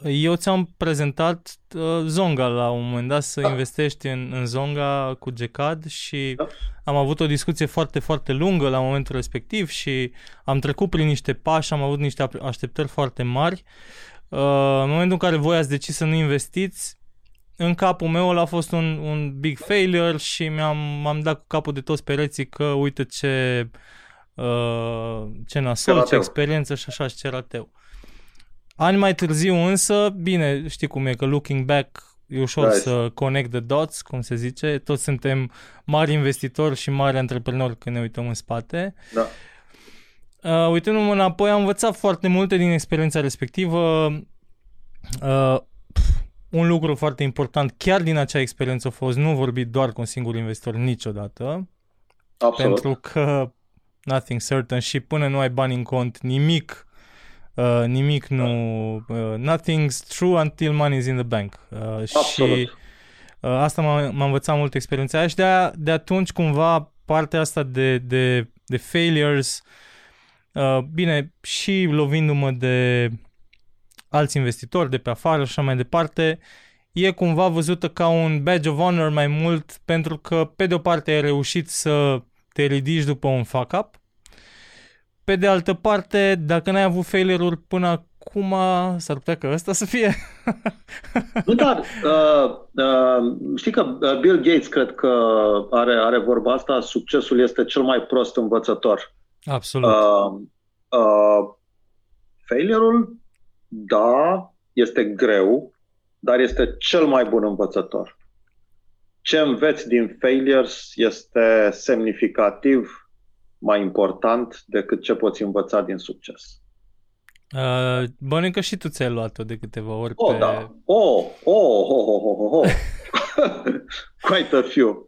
eu ți-am prezentat uh, Zonga la un moment dat să da. investești în, în Zonga cu Gecad și da. am avut o discuție foarte, foarte lungă la momentul respectiv și am trecut prin niște pași, am avut niște așteptări foarte mari. Uh, în momentul în care voi ați decis să nu investiți, în capul meu a fost un, un big failure și mi-am m-am dat cu capul de toți pereții că uite ce uh, ce nasol, ce experiență și așa și ce rateu. Ani mai târziu însă, bine, știi cum e, că looking back e ușor nice. să connect the dots, cum se zice, toți suntem mari investitori și mari antreprenori când ne uităm în spate. Da. Uh, uitându-mă înapoi, am învățat foarte multe din experiența respectivă. Uh, un lucru foarte important, chiar din acea experiență a fost nu vorbi doar cu un singur investitor niciodată. Absolut. Pentru că nothing certain și până nu ai bani în cont, nimic Uh, nimic nu... Uh, nothing's true until money is in the bank. Uh, Absolut. Și uh, asta m-a, m-a învățat mult experiența aia și de, de atunci cumva partea asta de, de, de failures, uh, bine, și lovindu-mă de alți investitori de pe afară și așa mai departe, e cumva văzută ca un badge of honor mai mult pentru că pe de o parte ai reușit să te ridici după un fuck-up pe de altă parte, dacă n-ai avut failure-uri până acum, s-ar putea că ăsta să fie. nu, dar uh, uh, știi că uh, Bill Gates cred că are, are vorba asta, succesul este cel mai prost învățător. Absolut. Uh, Uh, failure-ul, da, este greu, dar este cel mai bun învățător. Ce înveți din failures este semnificativ mai important decât ce poți învăța din succes. Uh, bănuiesc că și tu ți-ai luat-o de câteva ori oh, pe... da. Oh, oh, oh, oh, oh, oh. Quite a few.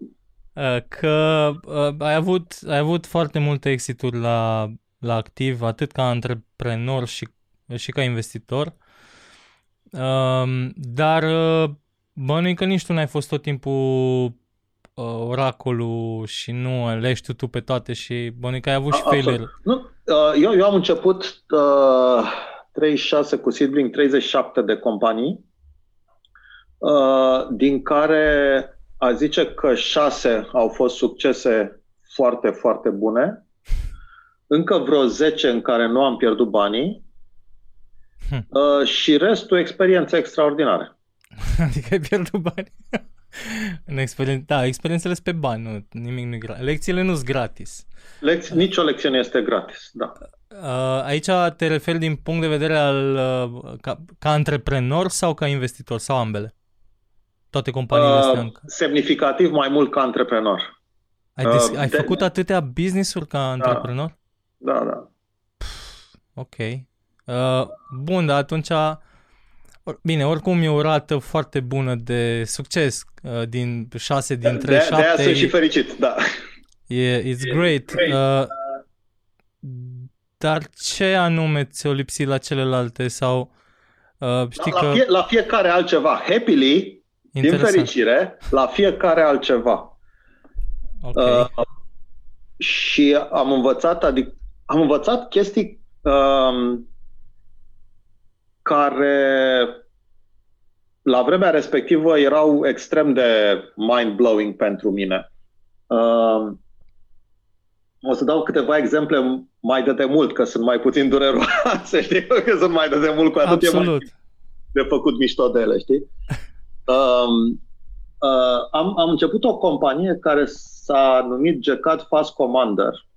Uh, că uh, ai, avut, ai avut foarte multe exituri la, la activ, atât ca antreprenor și, și ca investitor. Uh, dar uh, bănuiesc că nici tu n-ai fost tot timpul uh, oracolul și nu le tu, tu pe toate și bănuiesc că ai avut și failure. Nu, uh, eu, eu am început uh, 36 cu Seedling, 37 de companii, uh, din care a zice că 6 au fost succese foarte, foarte bune, încă vreo 10 în care nu am pierdut banii hm. uh, și restul experiențe extraordinare. Adică ai pierdut bani? În experien... Da, experiențele sunt pe bani, nu, nimic nu gratis. Lecțiile nu sunt gratis. Lec- nici o lecție nu este gratis, da. Uh, aici te referi din punct de vedere al uh, ca, ca antreprenor sau ca investitor sau ambele? Toate companiile uh, astea încă. Semnificativ mai mult ca antreprenor. Ai, des- uh, ai de... făcut atâtea business-uri ca antreprenor? Da, da. da. Pff, ok. Uh, bun, dar atunci Bine, oricum e o rată foarte bună de succes uh, din 6 dintre de, 7. De aia sunt și fericit, da. E, it's great. Uh, dar ce anume ți-o lipsi la celelalte sau uh, știi la, că... fie, la fiecare altceva. Happily, Interesant. din fericire, la fiecare altceva. Okay. Uh, și am învățat, adică am învățat chestii um, care la vremea respectivă erau extrem de mind-blowing pentru mine. Uh, o să dau câteva exemple mai de demult, că sunt mai puțin dureroase, știi? Că sunt mai de demult, cu atât Absolut. e mai de făcut mișto de ele, știi? Um, uh, am, am început o companie care s-a numit GCAD Fast Commander Uh,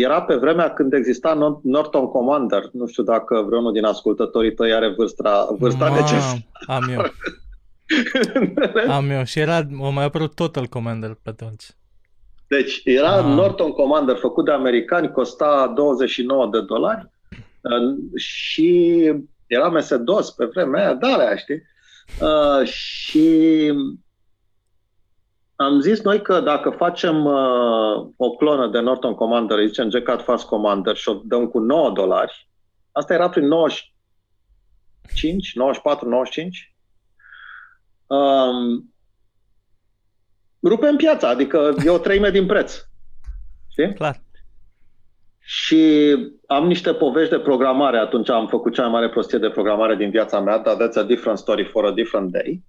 era pe vremea când exista Norton Commander. Nu știu dacă vreunul din ascultătorii tăi are vârsta, vârsta necesară. Am eu. am eu. Și era, o mai apărut Total Commander pe atunci. Deci era ah. Norton Commander făcut de americani, costa 29 de dolari uh, și era MS-DOS pe vremea aia, da, aia, știi? Uh, și am zis noi că dacă facem uh, o clonă de Norton Commander, zicem GCAD Fast Commander și o dăm cu 9 dolari, asta era prin 95, 94, 95, um, rupem piața, adică e o treime din preț. Știi? Clar. Și am niște povești de programare, atunci am făcut cea mai mare prostie de programare din viața mea, dar that's a different story for a different day.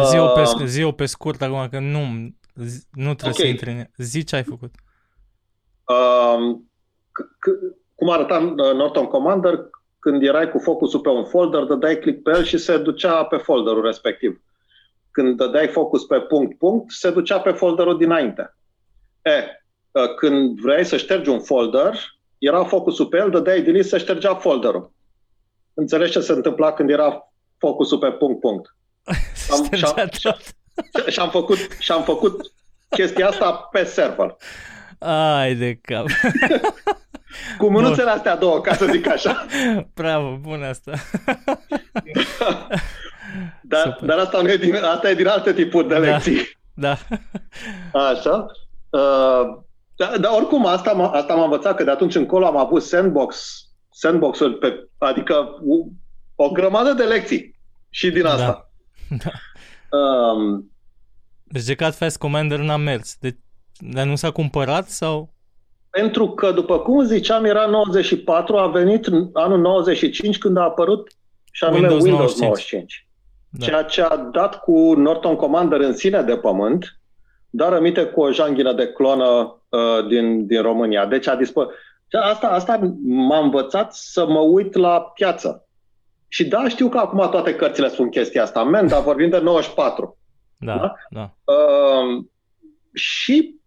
Zi-o pe, uh, zi pe scurt acum, că nu, nu trebuie okay. să intri în Zi ce ai făcut. Uh, cum arăta uh, Norton Commander, când erai cu focusul pe un folder, dădeai click pe el și se ducea pe folderul respectiv. Când dădeai focus pe punct, punct, se ducea pe folderul dinainte. E, uh, când vrei să ștergi un folder, era focusul pe el, dădeai delete să ștergea folderul. Înțelegi ce se întâmpla când era focusul pe punct, punct. Am, și-am, și-am, făcut, și-am făcut chestia asta pe server. Ai de cap. Cu mânuțele bun. astea două, ca să zic așa. Bravo, bun asta. dar, dar asta, nu e din, asta e din alte tipuri de da, lecții. Da. Așa. Uh, dar da, oricum, asta, m- asta m-a învățat că de atunci încolo am avut sandbox, sandbox-uri, pe, adică o grămadă de lecții și din asta. Da. Da. Um, deci Decat Fast Commander n-a mers. De, dar nu s-a cumpărat sau? Pentru că, după cum ziceam, era 94, a venit anul 95 când a apărut și anume Windows, Windows 95. 95. Da. Ceea ce a dat cu Norton Commander în sine de pământ, dar rămite cu o janghină de clonă uh, din, din România. Deci a dispărut. Asta, asta m-a învățat să mă uit la piață. Și da, știu că acum toate cărțile spun chestia asta, men, dar vorbim de 94. Da, da. da. Uh, și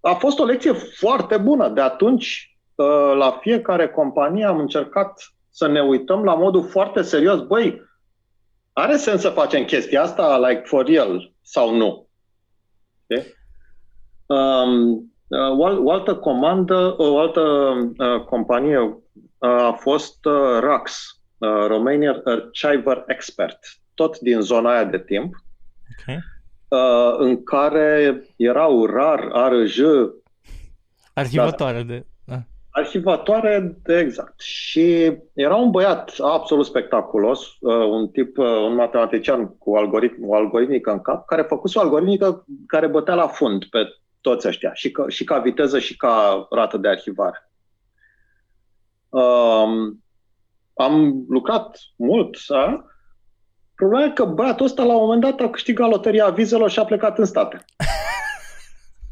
a fost o lecție foarte bună. De atunci uh, la fiecare companie am încercat să ne uităm la modul foarte serios, băi, are sens să facem chestia asta, like, for real, sau nu? Okay? Um, uh, o altă comandă, o altă uh, companie uh, a fost uh, RAX, uh, Romania Archiver Expert, tot din zona aia de timp, okay. uh, în care erau RAR, ARJ, Arhivatoare da, de... Da. Arhivatoare, de exact. Și era un băiat absolut spectaculos, uh, un tip, uh, un matematician cu algoritm, o algoritmică în cap, care făcuse o algoritmică care bătea la fund pe toți ăștia, și ca, și ca viteză și ca rată de arhivare. Um, am lucrat mult, a? Problema e că băiatul ăsta la un moment dat a câștigat loteria vizelor și a plecat în state.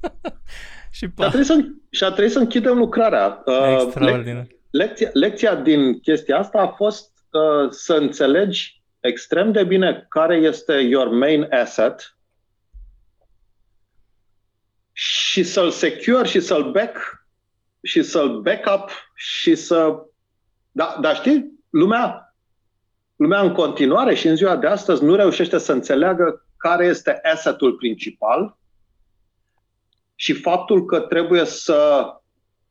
și, pa. și, a trebuit să, și a trebuit să închidem lucrarea. Uh, Extraordinar. lecția, lecția din chestia asta a fost uh, să înțelegi extrem de bine care este your main asset și să-l secure și să-l back și să-l backup și să... Da, dar știi, lumea, lumea în continuare și în ziua de astăzi nu reușește să înțeleagă care este assetul principal și faptul că trebuie să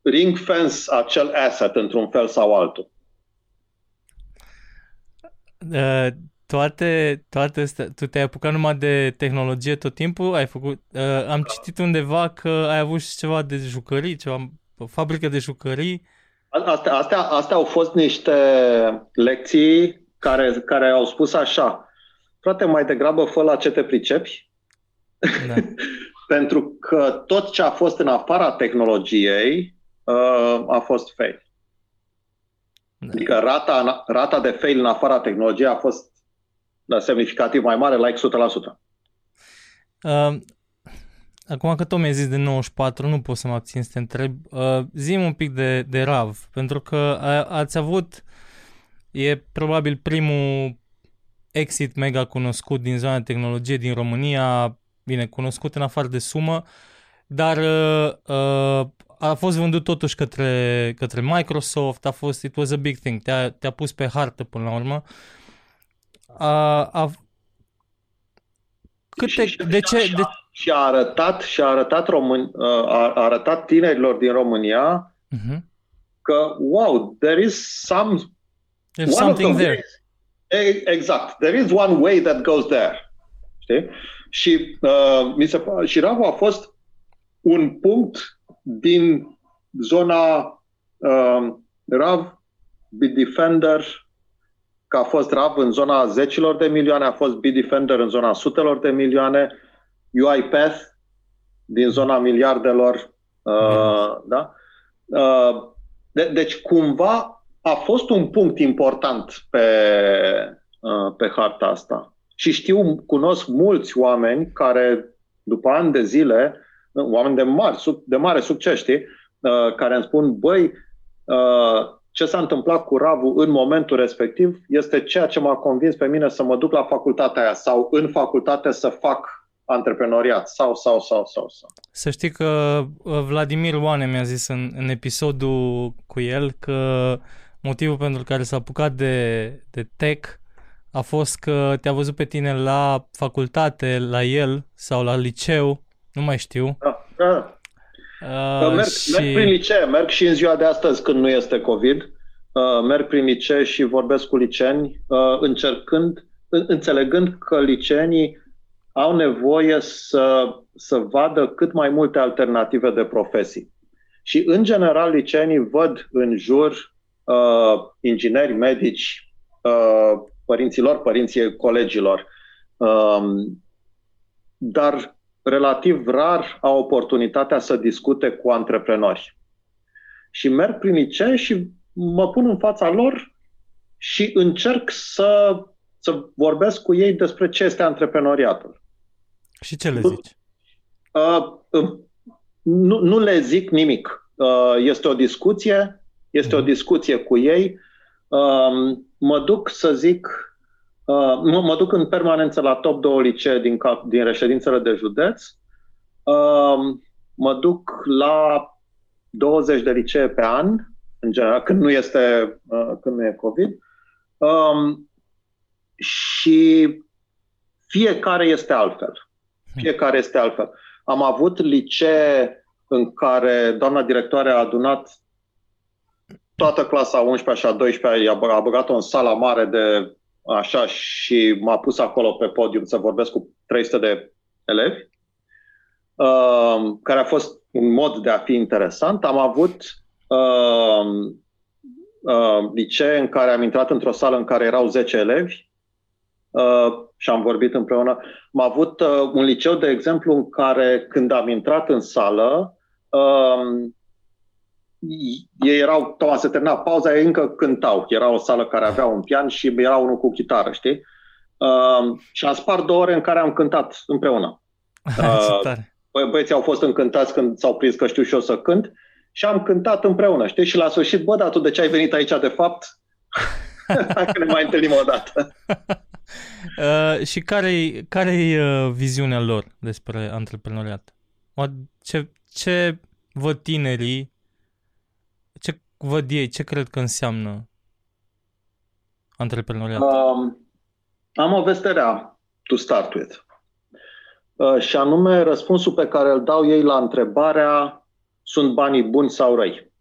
ring fence acel asset într-un fel sau altul. Uh, toate, toate astea, tu te-ai apucat numai de tehnologie tot timpul? Ai făcut, uh, am citit undeva că ai avut și ceva de jucării, ceva fabrică de jucării. Astea, astea, astea au fost niște lecții care, care au spus așa, frate, mai degrabă fă la ce te pricepi, da. pentru că tot ce a fost în afara tehnologiei uh, a fost fail. Da. Adică rata, rata de fail în afara tehnologiei a fost da, semnificativ mai mare, like 100%. Uh, acum că tot mi-ai zis de 94, nu pot să mă abțin să te întreb. Uh, zi un pic de, de RAV, pentru că a, ați avut, e probabil primul exit mega cunoscut din zona de tehnologie din România, bine, cunoscut în afară de sumă, dar uh, uh, a fost vândut totuși către, către Microsoft, a fost, it was a big thing, te-a, te-a pus pe hartă până la urmă. A, a, câte, și, de ce, de... și a arătat, și a arătat, român, a, a arătat tinerilor din România uh-huh. că, wow, there is some... There's something the there. Ways, exact. There is one way that goes there. Știi? Și, uh, mi se, și Ravo a fost un punct din zona uh, Rav, Bitdefender, că a fost RAV în zona zecilor de milioane, a fost Bitdefender în zona sutelor de milioane, UiPath din zona miliardelor. Uh, da? uh, de, deci, cumva, a fost un punct important pe, uh, pe harta asta. Și știu, cunosc mulți oameni care, după ani de zile, oameni de, mari, de mare succes, știi, uh, care îmi spun, băi, uh, ce s-a întâmplat cu Ravu în momentul respectiv este ceea ce m-a convins pe mine să mă duc la facultatea aia sau în facultate să fac antreprenoriat sau, sau, sau, sau, sau. Să știi că uh, Vladimir Oane mi-a zis în, în episodul cu el că motivul pentru care s-a apucat de, de tech a fost că te-a văzut pe tine la facultate, la el sau la liceu, nu mai știu. Da, da. Uh, merg, și... merg prin licee, merg și în ziua de astăzi când nu este COVID. Uh, merg prin licee și vorbesc cu liceeni, uh, încercând, înțelegând că liceenii au nevoie să, să vadă cât mai multe alternative de profesii. Și, în general, liceenii văd în jur uh, ingineri, medici, uh, părinților, părinții colegilor. Um, dar relativ rar au oportunitatea să discute cu antreprenori. Și merg prin licee și mă pun în fața lor și încerc să, să vorbesc cu ei despre ce este antreprenoriatul. Și ce le zici? Uh, uh, nu, nu le zic nimic. Uh, este o discuție, este mm. o mhm. discuție cu ei. Uh, mă duc să zic Uh, mă, mă duc în permanență la top 2 licee din, cap, din reședințele de județ. Uh, mă duc la 20 de licee pe an, în general, când nu este, uh, când nu e COVID. Um, și fiecare este altfel. Fiecare este altfel. Am avut licee în care doamna directoare a adunat toată clasa 11 și a 12 a băgat-o în sala mare de așa și m-a pus acolo pe podium să vorbesc cu 300 de elevi, uh, care a fost un mod de a fi interesant. Am avut uh, uh, licee în care am intrat într-o sală în care erau 10 elevi uh, și am vorbit împreună. Am avut uh, un liceu, de exemplu, în care când am intrat în sală, uh, ei erau, tocmai se termina pauza, ei încă cântau. Era o sală care avea un pian și era unul cu chitară, știi? Uh, și am spart două ore în care am cântat împreună. Uh, bă, băieții au fost încântați când s-au prins că știu și eu să cânt și am cântat împreună, știi? Și la sfârșit, bă, dar tu de ce ai venit aici de fapt? Hai că ne mai întâlnim o dată. uh, și care-i, care-i uh, viziunea lor despre antreprenoriat? Ce, ce văd tinerii văd ei? Ce cred că înseamnă antreprenoriat? Um, am o veste rea to start with. Uh, și anume, răspunsul pe care îl dau ei la întrebarea sunt banii buni sau răi?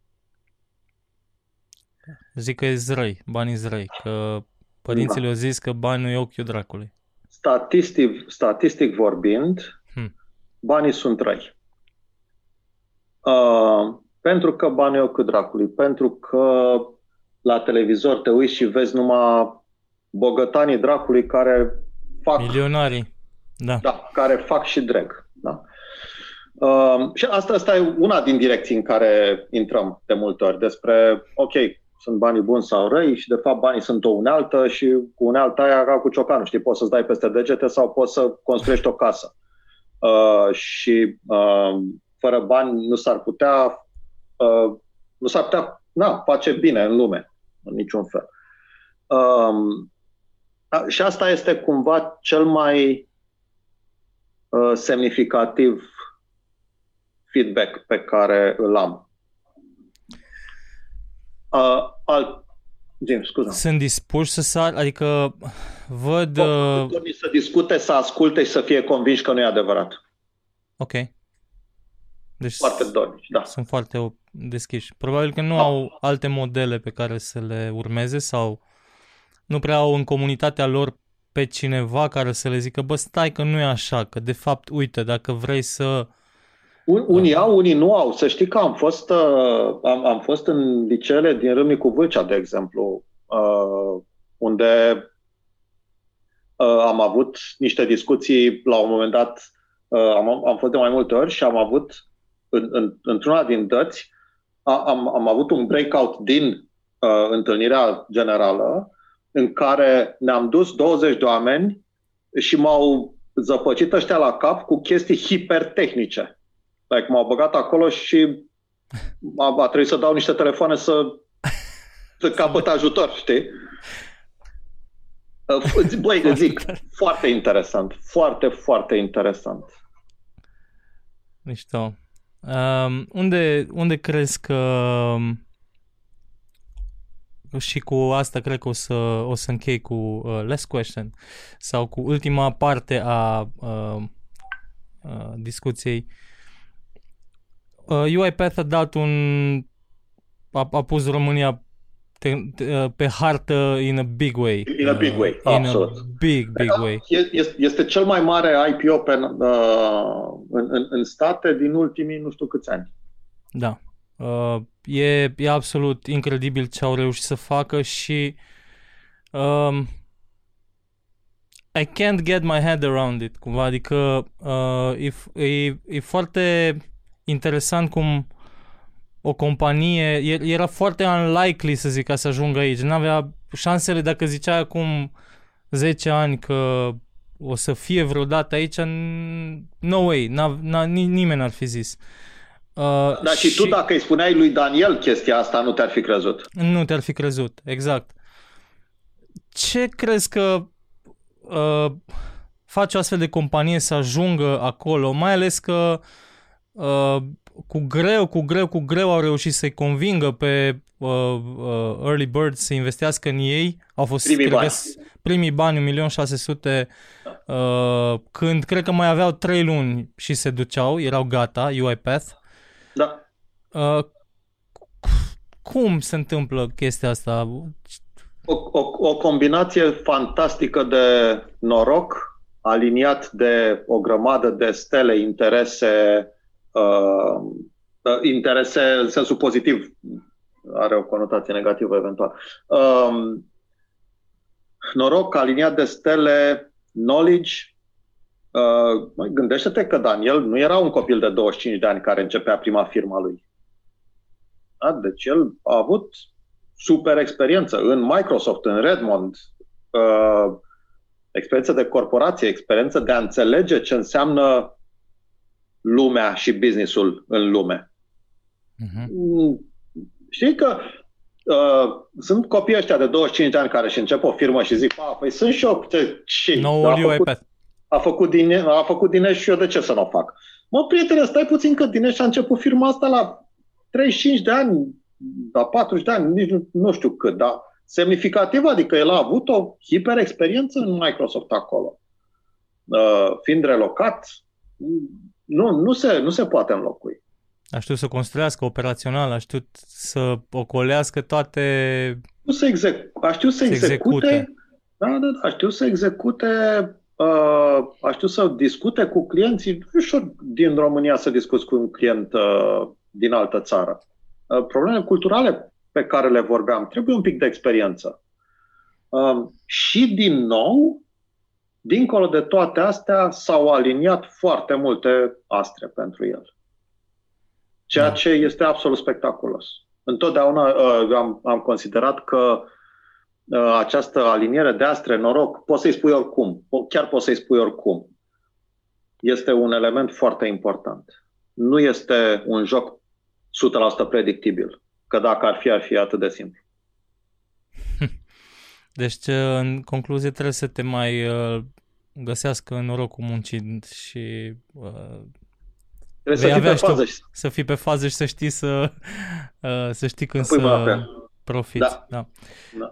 Zic că e răi, banii răi, că părinții da. au zis că banii e ochiul dracului. Statistic, statistic vorbind, hmm. banii sunt răi. Uh, pentru că banii o cât dracului, pentru că la televizor te uiți și vezi numai bogătanii dracului care fac... Milionarii, da. Da, care fac și drag. Da? Uh, și asta, asta e una din direcții în care intrăm de multe ori, despre, ok, sunt banii buni sau răi și de fapt banii sunt o unealtă și cu unealta aia ca cu ciocanul, știi, poți să-ți dai peste degete sau poți să construiești o casă. Uh, și uh, fără bani nu s-ar putea uh, nu s-ar putea na, face bine în lume, în niciun fel. Um, și asta este cumva cel mai uh, semnificativ feedback pe care îl am. Uh, alt, Jim, scuze. Sunt dispuși să sar, adică văd... Uh... Să discute, să asculte și să fie convinși că nu e adevărat. Ok. Deci foarte dornici, da. Sunt foarte deschiși. Probabil că nu da. au alte modele pe care să le urmeze sau nu prea au în comunitatea lor pe cineva care să le zică, bă, stai că nu e așa, că de fapt, uite, dacă vrei să... Unii au, unii nu au. Să știi că am fost, uh, am, am fost în liceele din Râmnicu Vâlcea, de exemplu, uh, unde uh, am avut niște discuții la un moment dat, am, am fost de mai multe ori și am avut în, în, într-una din dăți, am, am avut un breakout din uh, întâlnirea generală în care ne-am dus 20 de oameni și m-au zăpăcit ăștia la cap cu chestii hipertehnice. Like, m-au băgat acolo și a, a trebuit să dau niște telefoane să, să capăt ajutor, știi? Uh, băi, îți zic, foarte interesant. Foarte, foarte interesant. Mișto. Um, unde, unde crezi că um, și cu asta cred că o să, o să închei cu uh, last question sau cu ultima parte a uh, uh, discuției. Uh, UiPath a dat un a, a pus România te, te, pe hartă in a big way. In a big way, uh, absolut. In a big, big da, way. Este, este cel mai mare IPO pe, uh, în, în, în state din ultimii nu știu câți ani. Da. Uh, e, e absolut incredibil ce au reușit să facă și um, I can't get my head around it, cumva, adică uh, e, e, e foarte interesant cum o companie, era foarte unlikely să zic ca să ajungă aici, n-avea șansele dacă zicea acum 10 ani că o să fie vreodată aici, no way, n-a, n-a, nimeni n-ar fi zis. Uh, Dar și, și tu dacă îi spuneai lui Daniel chestia asta, nu te-ar fi crezut. Nu te-ar fi crezut, exact. Ce crezi că uh, face o astfel de companie să ajungă acolo, mai ales că uh, cu greu, cu greu, cu greu au reușit să-i convingă pe uh, uh, Early Bird să investească în ei. Au fost Primii cred că, bani. s- primii bani, 1.600.000, uh, când cred că mai aveau 3 luni și se duceau, erau gata, UiPath. Da. Uh, cum se întâmplă chestia asta? O, o, o combinație fantastică de noroc, aliniat de o grămadă de stele, interese, uh, uh, interese în sensul pozitiv, are o conotație negativă eventual. Um, noroc aliniat de stele, knowledge. Uh, măi, gândește-te că Daniel nu era un copil de 25 de ani care începea prima firma lui. Da? Deci el a avut super experiență în Microsoft, în Redmond, uh, experiență de corporație, experiență de a înțelege ce înseamnă lumea și businessul în lume. Uh-huh. Știi că uh, sunt copii ăștia de 25 de ani care și încep o firmă și zic, a, păi sunt și eu, ce, ce Noul a, făcut, UiPath. a, făcut din, a făcut din și eu, de ce să nu o fac? Mă, prietene, stai puțin că Dineș a început firma asta la 35 de ani, la 40 de ani, nici nu, nu știu cât, dar semnificativ, adică el a avut o hiper experiență în Microsoft acolo. Uh, fiind relocat, nu, nu, se, nu se poate înlocui. A știut să construiască operațional, a știut să ocolească toate... Nu să exec, a știut să Se execute, execute. da, da, da, a știut să execute, uh, a știut să discute cu clienții. Nu e ușor din România să discuți cu un client uh, din altă țară. Uh, problemele culturale pe care le vorbeam, trebuie un pic de experiență. Uh, și din nou, dincolo de toate astea, s-au aliniat foarte multe astre pentru el. Ceea Da. ce este absolut spectaculos. Întotdeauna uh, am, am considerat că uh, această aliniere de astre, noroc, poți să-i spui oricum, po- chiar poți să-i spui oricum. Este un element foarte important. Nu este un joc 100% predictibil, că dacă ar fi, ar fi atât de simplu. Deci, ce, în concluzie, trebuie să te mai uh, găsească norocul muncind și uh, Trebuie Vei să fii avea pe și tu fază și să fii pe fază și să știi să, uh, să știi când Pui mâna pe să el. profiți. Da. Da.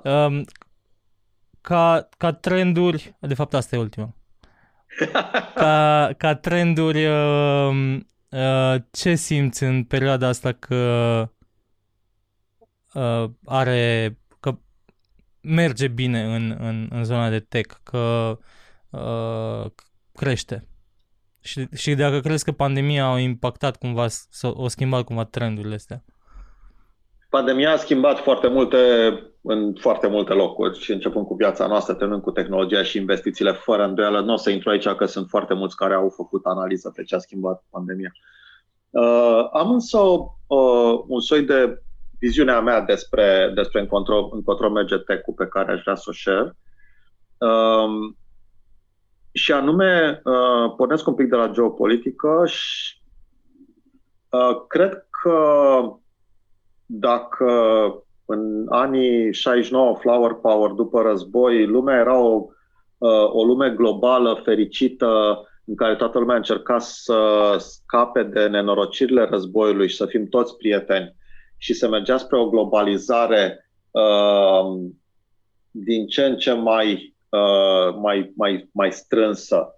Da. Um, ca, ca trenduri, de fapt asta e ultima. Ca, ca trenduri, uh, uh, ce simți în perioada asta că uh, are, că merge bine în, în, în zona de tech, că uh, crește? Și, și dacă crezi că pandemia a impactat cumva, sau o schimbat cumva trendurile astea? Pandemia a schimbat foarte multe în foarte multe locuri și începând cu viața noastră, terminând cu tehnologia și investițiile fără îndoială. Nu o să intru aici că sunt foarte mulți care au făcut analiză pe ce a schimbat pandemia. Uh, am însă uh, un soi de viziunea mea despre, despre încotro, încotro merge tech pe care aș vrea să o share. Uh, și anume, uh, pornesc un pic de la geopolitică și uh, cred că dacă în anii 69, Flower Power, după război, lumea era o, uh, o lume globală, fericită, în care toată lumea încerca să scape de nenorocirile războiului și să fim toți prieteni și să mergea spre o globalizare uh, din ce în ce mai, uh, mai, mai, mai strânsă.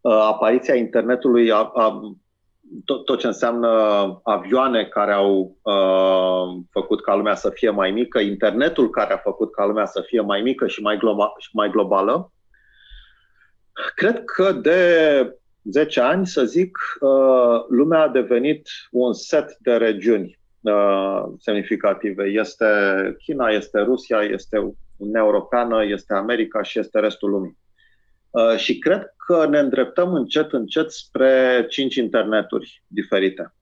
Uh, apariția internetului a, a, tot, tot ce înseamnă avioane care au uh, făcut ca lumea să fie mai mică, internetul care a făcut ca lumea să fie mai mică și mai, globa, și mai globală. Cred că de 10 ani, să zic, uh, lumea a devenit un set de regiuni uh, semnificative. Este China, este Rusia, este Uniunea Europeană, este America și este restul lumii. Uh, și cred că ne îndreptăm încet, încet spre cinci interneturi diferite.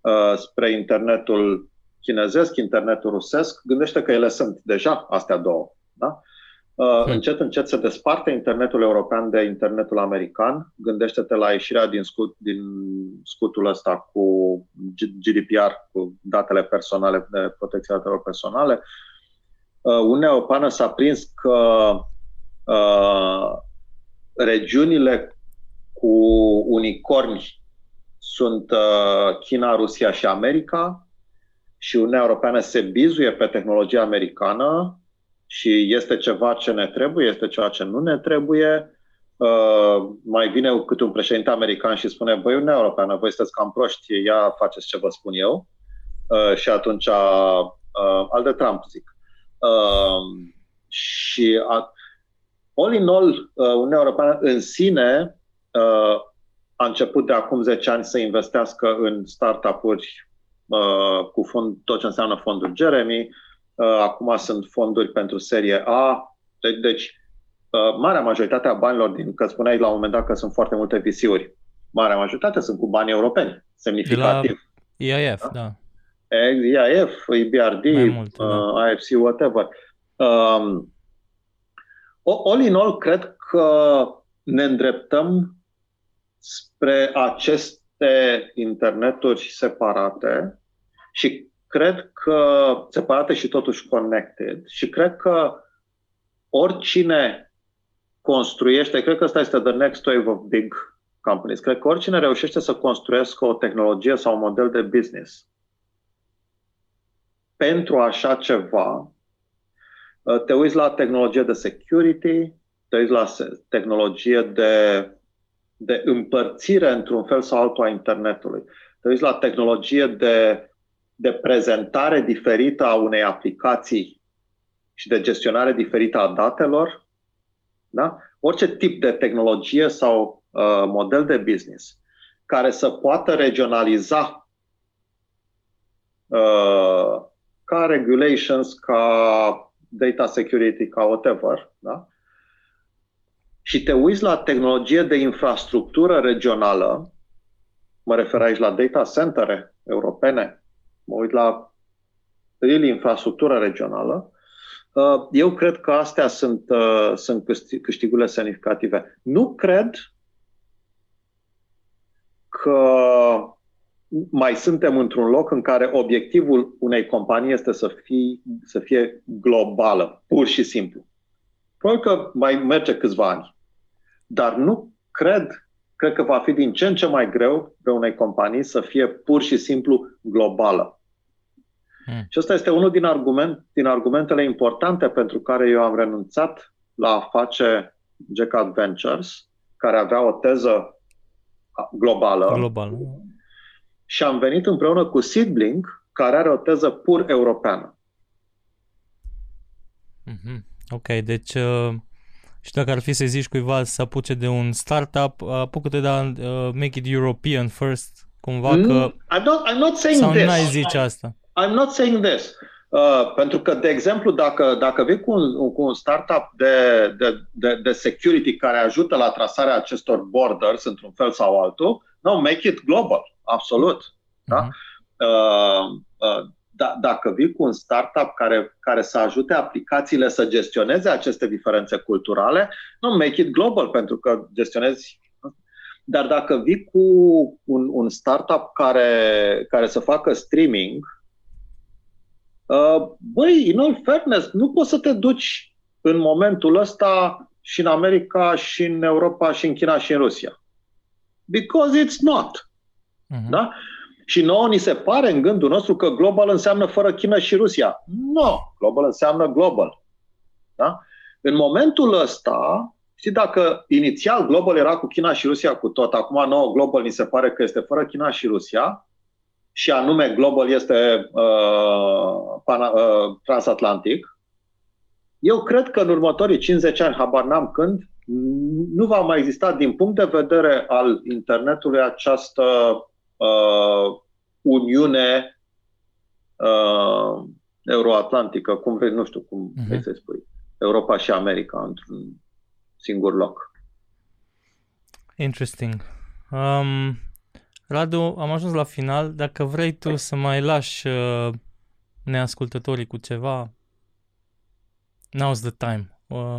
Uh, spre internetul chinezesc, internetul rusesc. Gândește că ele sunt deja astea două. Da? Uh, încet, încet se desparte internetul european de internetul american. Gândește-te la ieșirea din, scut, din scutul ăsta cu GDPR, cu datele personale, de protecția datelor personale. Uh, Uniunea Europeană s-a prins că uh, regiunile cu unicorni sunt uh, China, Rusia și America și Uniunea Europeană se bizuie pe tehnologia americană și este ceva ce ne trebuie, este ceva ce nu ne trebuie. Uh, mai vine câte un președinte american și spune, băi, Uniunea Europeană, voi sunteți cam proști, ia faceți ce vă spun eu. Uh, și atunci, uh, al de Trump, zic. Uh, și a, all in all, uh, Uniunea Europeană în sine uh, a început de acum 10 ani să investească în startup-uri uh, cu fond, tot ce înseamnă fondul Jeremy. Uh, acum sunt fonduri pentru serie A. De- deci, uh, marea majoritate a banilor, din, că spuneai la un moment dat că sunt foarte multe VC-uri, marea majoritate sunt cu bani europeni, semnificativ. De la IIF, da. da. IIF, IBRD, mult, uh, da. IFC, whatever. Um, all in all, cred că ne îndreptăm spre aceste interneturi separate și cred că separate și totuși connected și cred că oricine construiește, cred că asta este the next wave of big companies, cred că oricine reușește să construiască o tehnologie sau un model de business pentru așa ceva, te uiți la tehnologie de security, te uiți la tehnologie de de împărțire într-un fel sau altul a internetului. Te uiți la tehnologie de, de prezentare diferită a unei aplicații și de gestionare diferită a datelor. Da? Orice tip de tehnologie sau uh, model de business care să poată regionaliza uh, ca regulations, ca data security, ca whatever, da? și te uiți la tehnologie de infrastructură regională, mă refer aici la data centere europene, mă uit la real infrastructură regională, uh, eu cred că astea sunt, uh, sunt câștigurile semnificative. Nu cred că mai suntem într-un loc în care obiectivul unei companii este să fie, să fie globală, pur și simplu. Probabil că mai merge câțiva ani. Dar nu cred, cred că va fi din ce în ce mai greu pe unei companii să fie pur și simplu globală. Hmm. Și ăsta este unul din, argument, din argumentele importante pentru care eu am renunțat la a face Jack Adventures, care avea o teză globală. Global. Și am venit împreună cu Seedblink, care are o teză pur europeană. Mm-hmm. Ok, deci uh, și dacă ar fi să zici cuiva să apuce de un startup, apucă-te de a uh, make it European first, cumva mm, că... I'm not, I'm not saying sau this. n-ai zice asta. I'm not saying this. Uh, pentru că, de exemplu, dacă, dacă vii cu un, cu un startup de, de, de, de security care ajută la trasarea acestor borders într-un fel sau altul, no, make it global, absolut. Uh-huh. Da? Mhm. Uh, uh, da, dacă vii cu un startup care, care să ajute aplicațiile să gestioneze aceste diferențe culturale, nu make it global, pentru că gestionezi. Dar dacă vii cu un, un startup care, care să facă streaming, uh, băi, in all fairness, nu poți să te duci în momentul ăsta și în America, și în Europa, și în China, și în Rusia. Because it's not. Uh-huh. Da? Și nouă ni se pare în gândul nostru că global înseamnă fără China și Rusia. Nu, no, global înseamnă global. Da? În momentul ăsta, știi, dacă inițial global era cu China și Rusia cu tot, acum nouă global ni se pare că este fără China și Rusia, și anume global este uh, pana, uh, transatlantic, eu cred că în următorii 50 ani, habar n-am când, nu va mai exista din punct de vedere al internetului această uh, Uniune uh, Euroatlantică, cum vrei, nu știu cum uh-huh. vrei să spui, Europa și America într-un singur loc. Interesting. Um, Radu, am ajuns la final. Dacă vrei tu să mai lași uh, neascultătorii cu ceva, now's the time. Uh.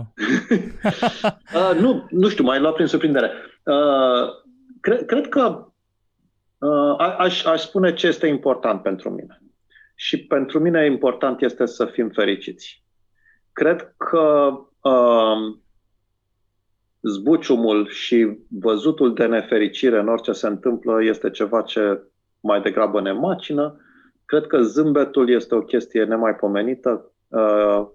uh, nu, nu știu, mai luat prin surprindere. Uh, cred, cred că Uh, aș, aș spune ce este important pentru mine. Și pentru mine important este să fim fericiți. Cred că uh, zbuciumul și văzutul de nefericire în orice se întâmplă este ceva ce mai degrabă ne macină. Cred că zâmbetul este o chestie nemaipomenită. Uh,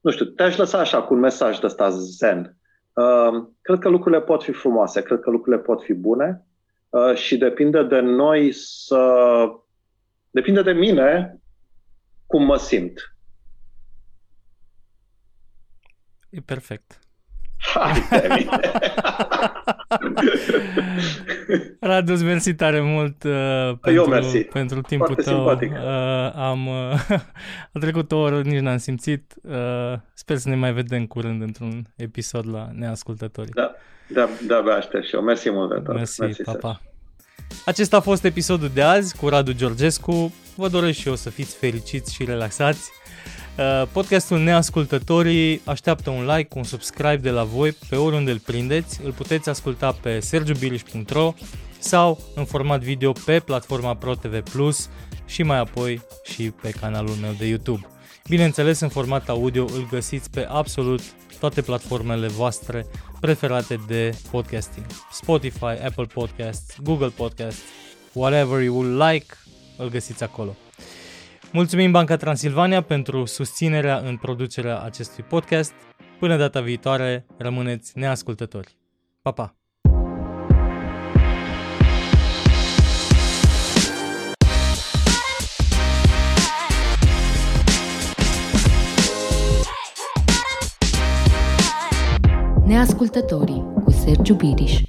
nu știu, te-aș lăsa așa cu un mesaj de ăsta zen. Uh, cred că lucrurile pot fi frumoase, cred că lucrurile pot fi bune uh, și depinde de noi să... Depinde de mine cum mă simt. E perfect. Hai de Radu, îți mersi tare mult uh, pentru, mersi. pentru timpul Foarte tău. Simpatic. Uh, am, uh, a trecut o oră, nici n-am simțit. Uh, sper să ne mai vedem curând într-un episod la Neascultătorii. Da, da, da, da aștept și eu. Mersi mult de tot. Mersi, mersi pa, pa. Acesta a fost episodul de azi cu Radu Georgescu. Vă doresc și eu să fiți fericiți și relaxați. Uh, podcastul Neascultătorii așteaptă un like, un subscribe de la voi pe oriunde îl prindeți. Îl puteți asculta pe sergiubiliș.ro sau în format video pe platforma ProTV Plus și mai apoi și pe canalul meu de YouTube. Bineînțeles, în format audio îl găsiți pe absolut toate platformele voastre preferate de podcasting. Spotify, Apple Podcasts, Google Podcasts, whatever you will like, îl găsiți acolo. Mulțumim Banca Transilvania pentru susținerea în producerea acestui podcast. Până data viitoare, rămâneți neascultători. Pa, pa! Neascultătorii cu Sergiu Biriș